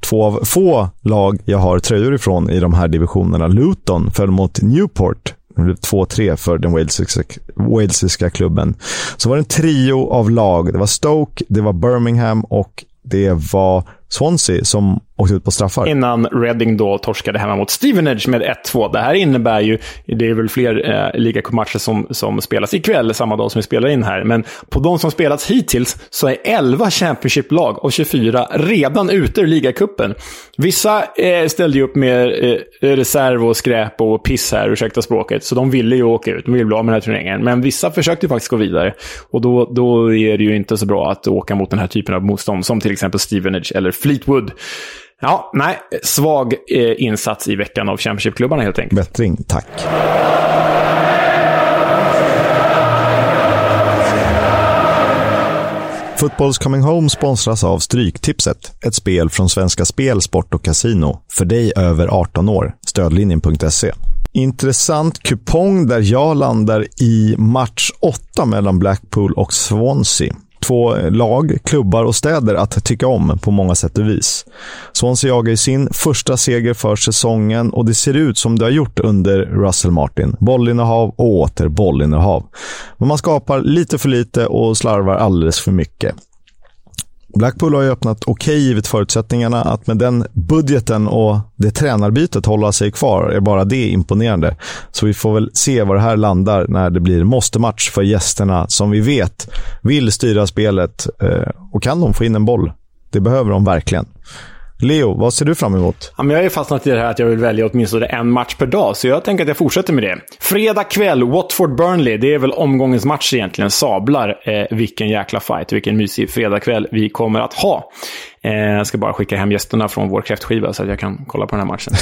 A: två av få lag jag har tröjor ifrån i de här divisionerna. Luton föll mot Newport. 2-3 för den walesiska, walesiska klubben. Så var det en trio av lag. Det var Stoke, det var Birmingham och det var Swansea som åkte ut på straffar.
B: Innan Reading då torskade hemma mot Stevenage med 1-2. Det här innebär ju, det är väl fler eh, ligacupmatcher som, som spelas ikväll, samma dag som vi spelar in här, men på de som spelats hittills så är 11 Championship-lag och 24 redan ute ur ligacupen. Vissa eh, ställde ju upp med eh, reserv och skräp och piss här, ursäkta språket, så de ville ju åka ut, de ville bli av med den här turneringen. Men vissa försökte ju faktiskt gå vidare. Och då, då är det ju inte så bra att åka mot den här typen av motstånd, som till exempel Stevenage eller Fleetwood. Ja, nej, svag eh, insats i veckan av Championship-klubbarna helt enkelt.
A: Bättring, tack. Fotbolls Coming Home sponsras av Stryktipset, ett spel från Svenska Spel, Sport och Casino. För dig över 18 år. Stödlinjen.se. intressant kupong där jag landar i match 8 mellan Blackpool och Swansea två lag, klubbar och städer att tycka om på många sätt och vis. Swansea jagar ju sin första seger för säsongen och det ser ut som det har gjort under Russell Martin. Bollinnehav och åter bollinnehav. Men man skapar lite för lite och slarvar alldeles för mycket. Blackpool har ju öppnat okej okay, givet förutsättningarna. Att med den budgeten och det tränarbytet hålla sig kvar är bara det imponerande. Så vi får väl se var det här landar när det blir måste-match för gästerna som vi vet vill styra spelet. Eh, och kan de få in en boll? Det behöver de verkligen. Leo, vad ser du fram emot?
B: Ja, jag ju fastnat i det här att jag vill välja åtminstone en match per dag, så jag tänker att jag fortsätter med det. Fredag kväll, Watford-Burnley. Det är väl omgångens match egentligen. Sablar eh, vilken jäkla fight, vilken mysig fredagkväll vi kommer att ha. Eh, jag ska bara skicka hem gästerna från vår kräftskiva så att jag kan kolla på den här matchen.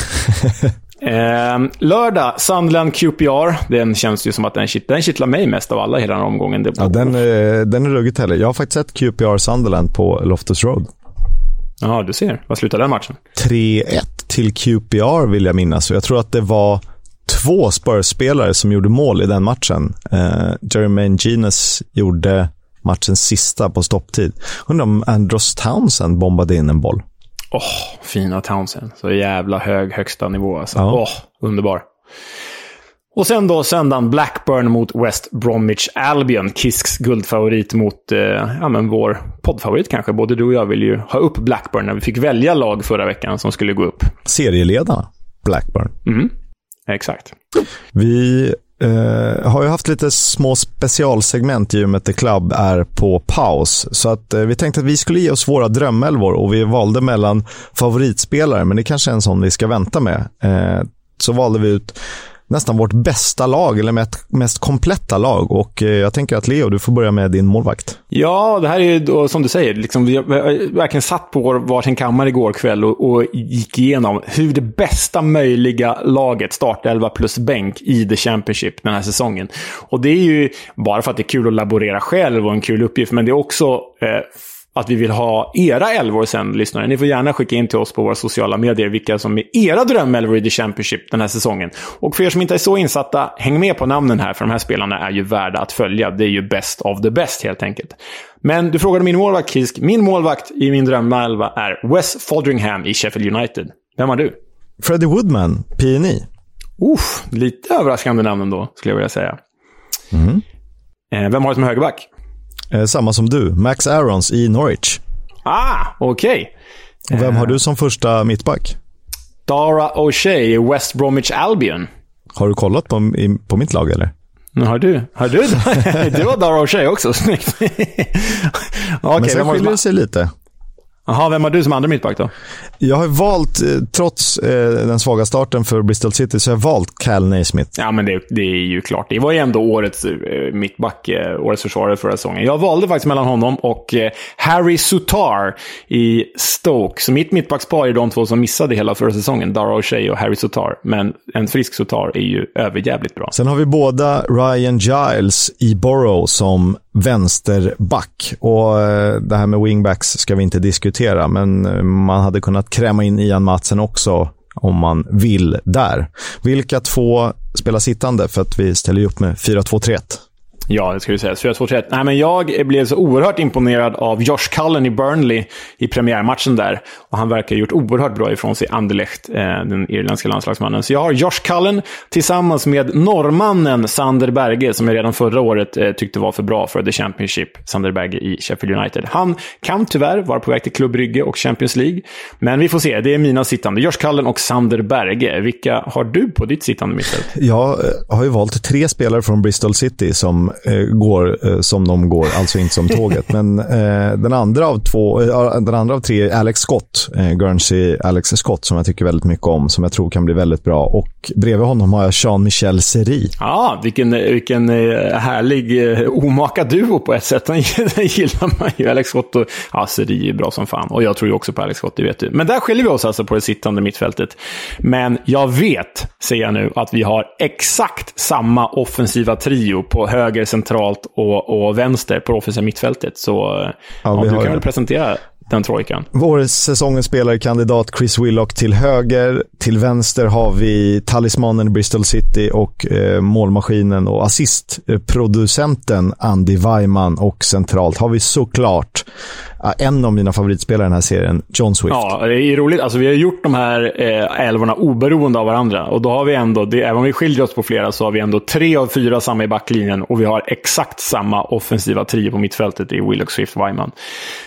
B: eh, lördag, Sunderland QPR. Den känns ju som att den, kitt den kittlar mig mest av alla hela den här omgången.
A: Ja, den, den är ruggigt härlig. Jag har faktiskt sett QPR Sunderland på Loftus Road.
B: Ja, du ser. Vad slutade den matchen?
A: 3-1 till QPR vill jag minnas. Och jag tror att det var två Spurs-spelare som gjorde mål i den matchen. Eh, Jermaine Genius gjorde matchens sista på stopptid. Undrar om Andros Townsend bombade in en boll.
B: Åh, oh, fina Townsend. Så jävla hög högsta nivå alltså. Åh, ja. oh, underbar. Och sen då söndagen Blackburn mot West Bromwich Albion. Kisks guldfavorit mot eh, ja, men vår poddfavorit kanske. Både du och jag vill ju ha upp Blackburn när vi fick välja lag förra veckan som skulle gå upp.
A: Serieledarna Blackburn.
B: Mm, exakt.
A: Vi eh, har ju haft lite små specialsegment i och med att The Club är på paus. Så att eh, vi tänkte att vi skulle ge oss våra drömelvor och vi valde mellan favoritspelare, men det kanske är en sån vi ska vänta med. Eh, så valde vi ut nästan vårt bästa lag, eller mest kompletta lag. Och eh, jag tänker att Leo, du får börja med din målvakt.
B: Ja, det här är ju då, som du säger, liksom, vi verkligen satt på vår varsin kammare igår kväll och, och gick igenom hur det bästa möjliga laget, startelva plus bänk, i The Championship den här säsongen. Och det är ju bara för att det är kul att laborera själv och en kul uppgift, men det är också eh, att vi vill ha era älvor sen, lyssnare. Ni får gärna skicka in till oss på våra sociala medier vilka som är era drömälvor i The Championship den här säsongen. Och för er som inte är så insatta, häng med på namnen här, för de här spelarna är ju värda att följa. Det är ju best of the best, helt enkelt. Men du frågade min målvakt, Kisk. Min målvakt i min drömelva är Wes Fodringham i Sheffield United. Vem har du?
A: Freddie Woodman, PNI.
B: Uff, lite överraskande namn ändå, skulle jag vilja säga.
A: Mm.
B: Vem har du som högerback?
A: Eh, samma som du, Max Arons i Norwich.
B: Ah, okej.
A: Okay. vem har du som första mittback?
B: Dara O'Shea i West Bromwich Albion.
A: Har du kollat på, i, på mitt lag eller?
B: Har du? Har du? du har Dara O'Shea också, snyggt. okay,
A: Men sen skiljer det sig lite.
B: Jaha, vem har du som andra mittback då?
A: Jag har valt, eh, trots eh, den svaga starten för Bristol City, så har jag valt Cal Naismith.
B: Ja, men det, det, är ju klart. Det var ju ändå årets eh, mittback, årets försvarare förra säsongen. Jag valde faktiskt mellan honom och Harry Sutar i Stoke. Så mitt mittbackspar är de två som missade hela förra säsongen. Dara O'Shea och Harry Sutar. Men en frisk Sutar är ju överjävligt bra.
A: Sen har vi båda Ryan Giles i Borough som vänsterback. Och eh, det här med wingbacks ska vi inte diskutera, men eh, man hade kunnat kräma in Ian Matsen också om man vill där. Vilka två spelar sittande? För att vi ställer upp med 4-2-3-1.
B: Ja, det ska vi säga. 4-2-3-1. Nej, men jag blev så oerhört imponerad av Josh Cullen i Burnley i premiärmatchen där. Och han verkar ha gjort oerhört bra ifrån sig Anderlecht, eh, den irländska landslagsmannen. Så jag har Josh Cullen tillsammans med norrmannen Sander Berge, som jag redan förra året eh, tyckte var för bra för The Championship. Sander Berge i Sheffield United. Han kan tyvärr vara på väg till Club Brygge och Champions League. Men vi får se. Det är mina sittande. Josh Cullen och Sander Berge. Vilka har du på ditt sittande mittfält?
A: Jag eh, har ju valt tre spelare från Bristol City som Eh, går eh, som de går, alltså inte som tåget. Men eh, den, andra av två, eh, den andra av tre är Alex Scott, eh, Guernsey Alex Scott, som jag tycker väldigt mycket om, som jag tror kan bli väldigt bra. Och bredvid honom har jag Jean-Michel Seri.
B: Ja, vilken, vilken eh, härlig eh, omaka duo på ett sätt. Den gillar man ju. Alex Scott och ja, Seri är bra som fan. Och jag tror ju också på Alex Scott, det vet du. Men där skiljer vi oss alltså på det sittande mittfältet. Men jag vet, säger jag nu, att vi har exakt samma offensiva trio på höger, central centralt och, och vänster på offensiva mittfältet. Så ja, ja, du kan väl presentera den trojkan.
A: Vår säsongens spelare-kandidat Chris Willock till höger. Till vänster har vi talismanen Bristol City och eh, målmaskinen och assistproducenten Andy Weimann. Och centralt har vi såklart en av mina favoritspelare i den här serien, John Swift.
B: Ja, det är roligt. Alltså, vi har gjort de här eh, älvorna oberoende av varandra. Och då har vi ändå, det, även om vi skiljer oss på flera, så har vi ändå tre av fyra samma i backlinjen. Och vi har exakt samma offensiva trio på mittfältet i Willock, Swift, Weimann.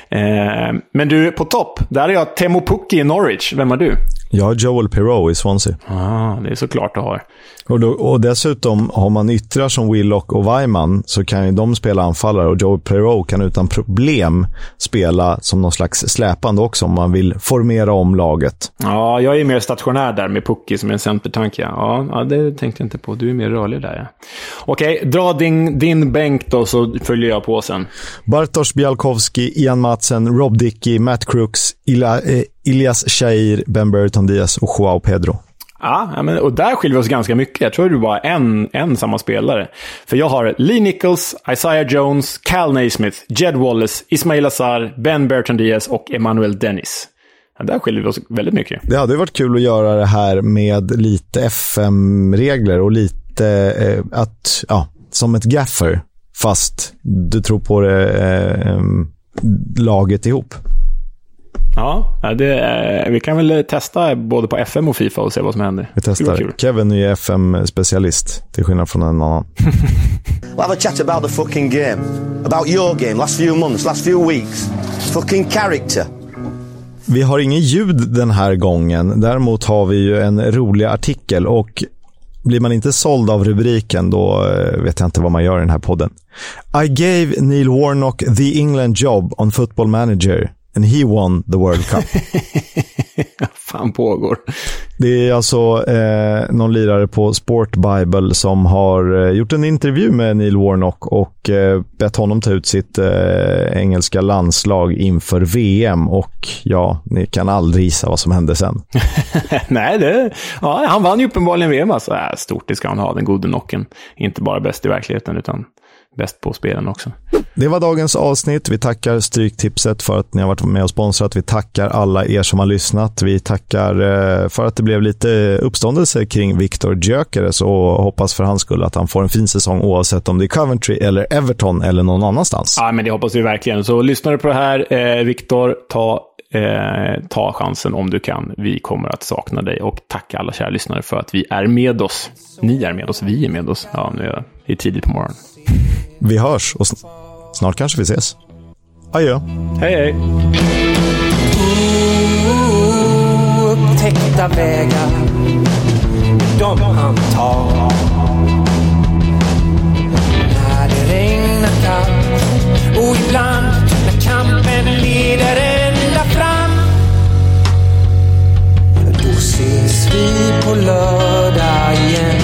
B: Eh, men du, på topp, där är jag Temo Pukki i Norwich. Vem är du?
A: Jag har Joel Perreault i Swansea.
B: Ah, det är såklart du har.
A: Och, då, och dessutom, har man yttrar som Willock och Weimann så kan ju de spela anfallare och Joel Perreault kan utan problem spela som någon slags släpande också om man vill formera om laget.
B: Ja, jag är mer stationär där med Pucki som en centertanke. Ja. Ja, det tänkte jag inte på. Du är mer rörlig där, ja. Okej, dra din, din bänk då så följer jag på sen.
A: Bartosz Bialkowski, Ian Matsen, Rob Dickey, Matt Crooks, Ila, eh, Ilias Shair, Ben Burton Diaz och Joao Pedro.
B: Ja, men, och där skiljer vi oss ganska mycket. Jag tror du bara en, en samma spelare. För jag har Lee Nichols, Isaiah Jones, Cal Naismith, Jed Wallace, Ismail Azar, Ben Bertrand Diaz och Emmanuel Dennis. Ja, där skiljer vi oss väldigt mycket.
A: Det hade varit kul att göra det här med lite FM-regler och lite eh, att, ja, som ett gaffer, fast du tror på det eh, eh laget ihop.
B: Ja, det, vi kan väl testa både på FM och Fifa och se vad som händer.
A: Vi testar. Kevin är FM-specialist, till skillnad från en annan. we'll have a chat about the fucking game. About your game, last few months, last few weeks. Fucking character. Vi har ingen ljud den här gången. Däremot har vi ju en rolig artikel och blir man inte såld av rubriken, då eh, vet jag inte vad man gör i den här podden. I gave Neil Warnock the England job on football manager and he won the World Cup.
B: fan pågår?
A: Det är alltså eh, någon lirare på Sport Bible som har eh, gjort en intervju med Neil Warnock och eh, bett honom ta ut sitt eh, engelska landslag inför VM. Och ja, ni kan aldrig gissa vad som hände sen.
B: Nej, det, ja, han vann ju uppenbarligen VM. Alltså. Äh, stort, det ska han ha, den gode Nocken. Inte bara bäst i verkligheten, utan bäst på spelen också.
A: Det var dagens avsnitt. Vi tackar Stryktipset för att ni har varit med och sponsrat. Vi tackar alla er som har lyssnat. Vi tackar eh, för att det blev lite uppståndelse kring Viktor Gyökeres och hoppas för hans skull att han får en fin säsong oavsett om det är Coventry eller Everton eller någon annanstans.
B: Ja, men det hoppas vi verkligen. Så lyssnar du på det här, eh, Viktor, ta Eh, ta chansen om du kan. Vi kommer att sakna dig och tacka alla kära lyssnare för att vi är med oss. Ni är med oss, vi är med oss. Ja, nu är det tidigt på morgonen.
A: Vi hörs och sn snart kanske vi ses. Adjö.
B: Hej, hej.
C: Oh, upptäckta vägar, de han tar. När det regnar kallt och ibland när kampen leder ända fram. Då ses vi på lördag igen.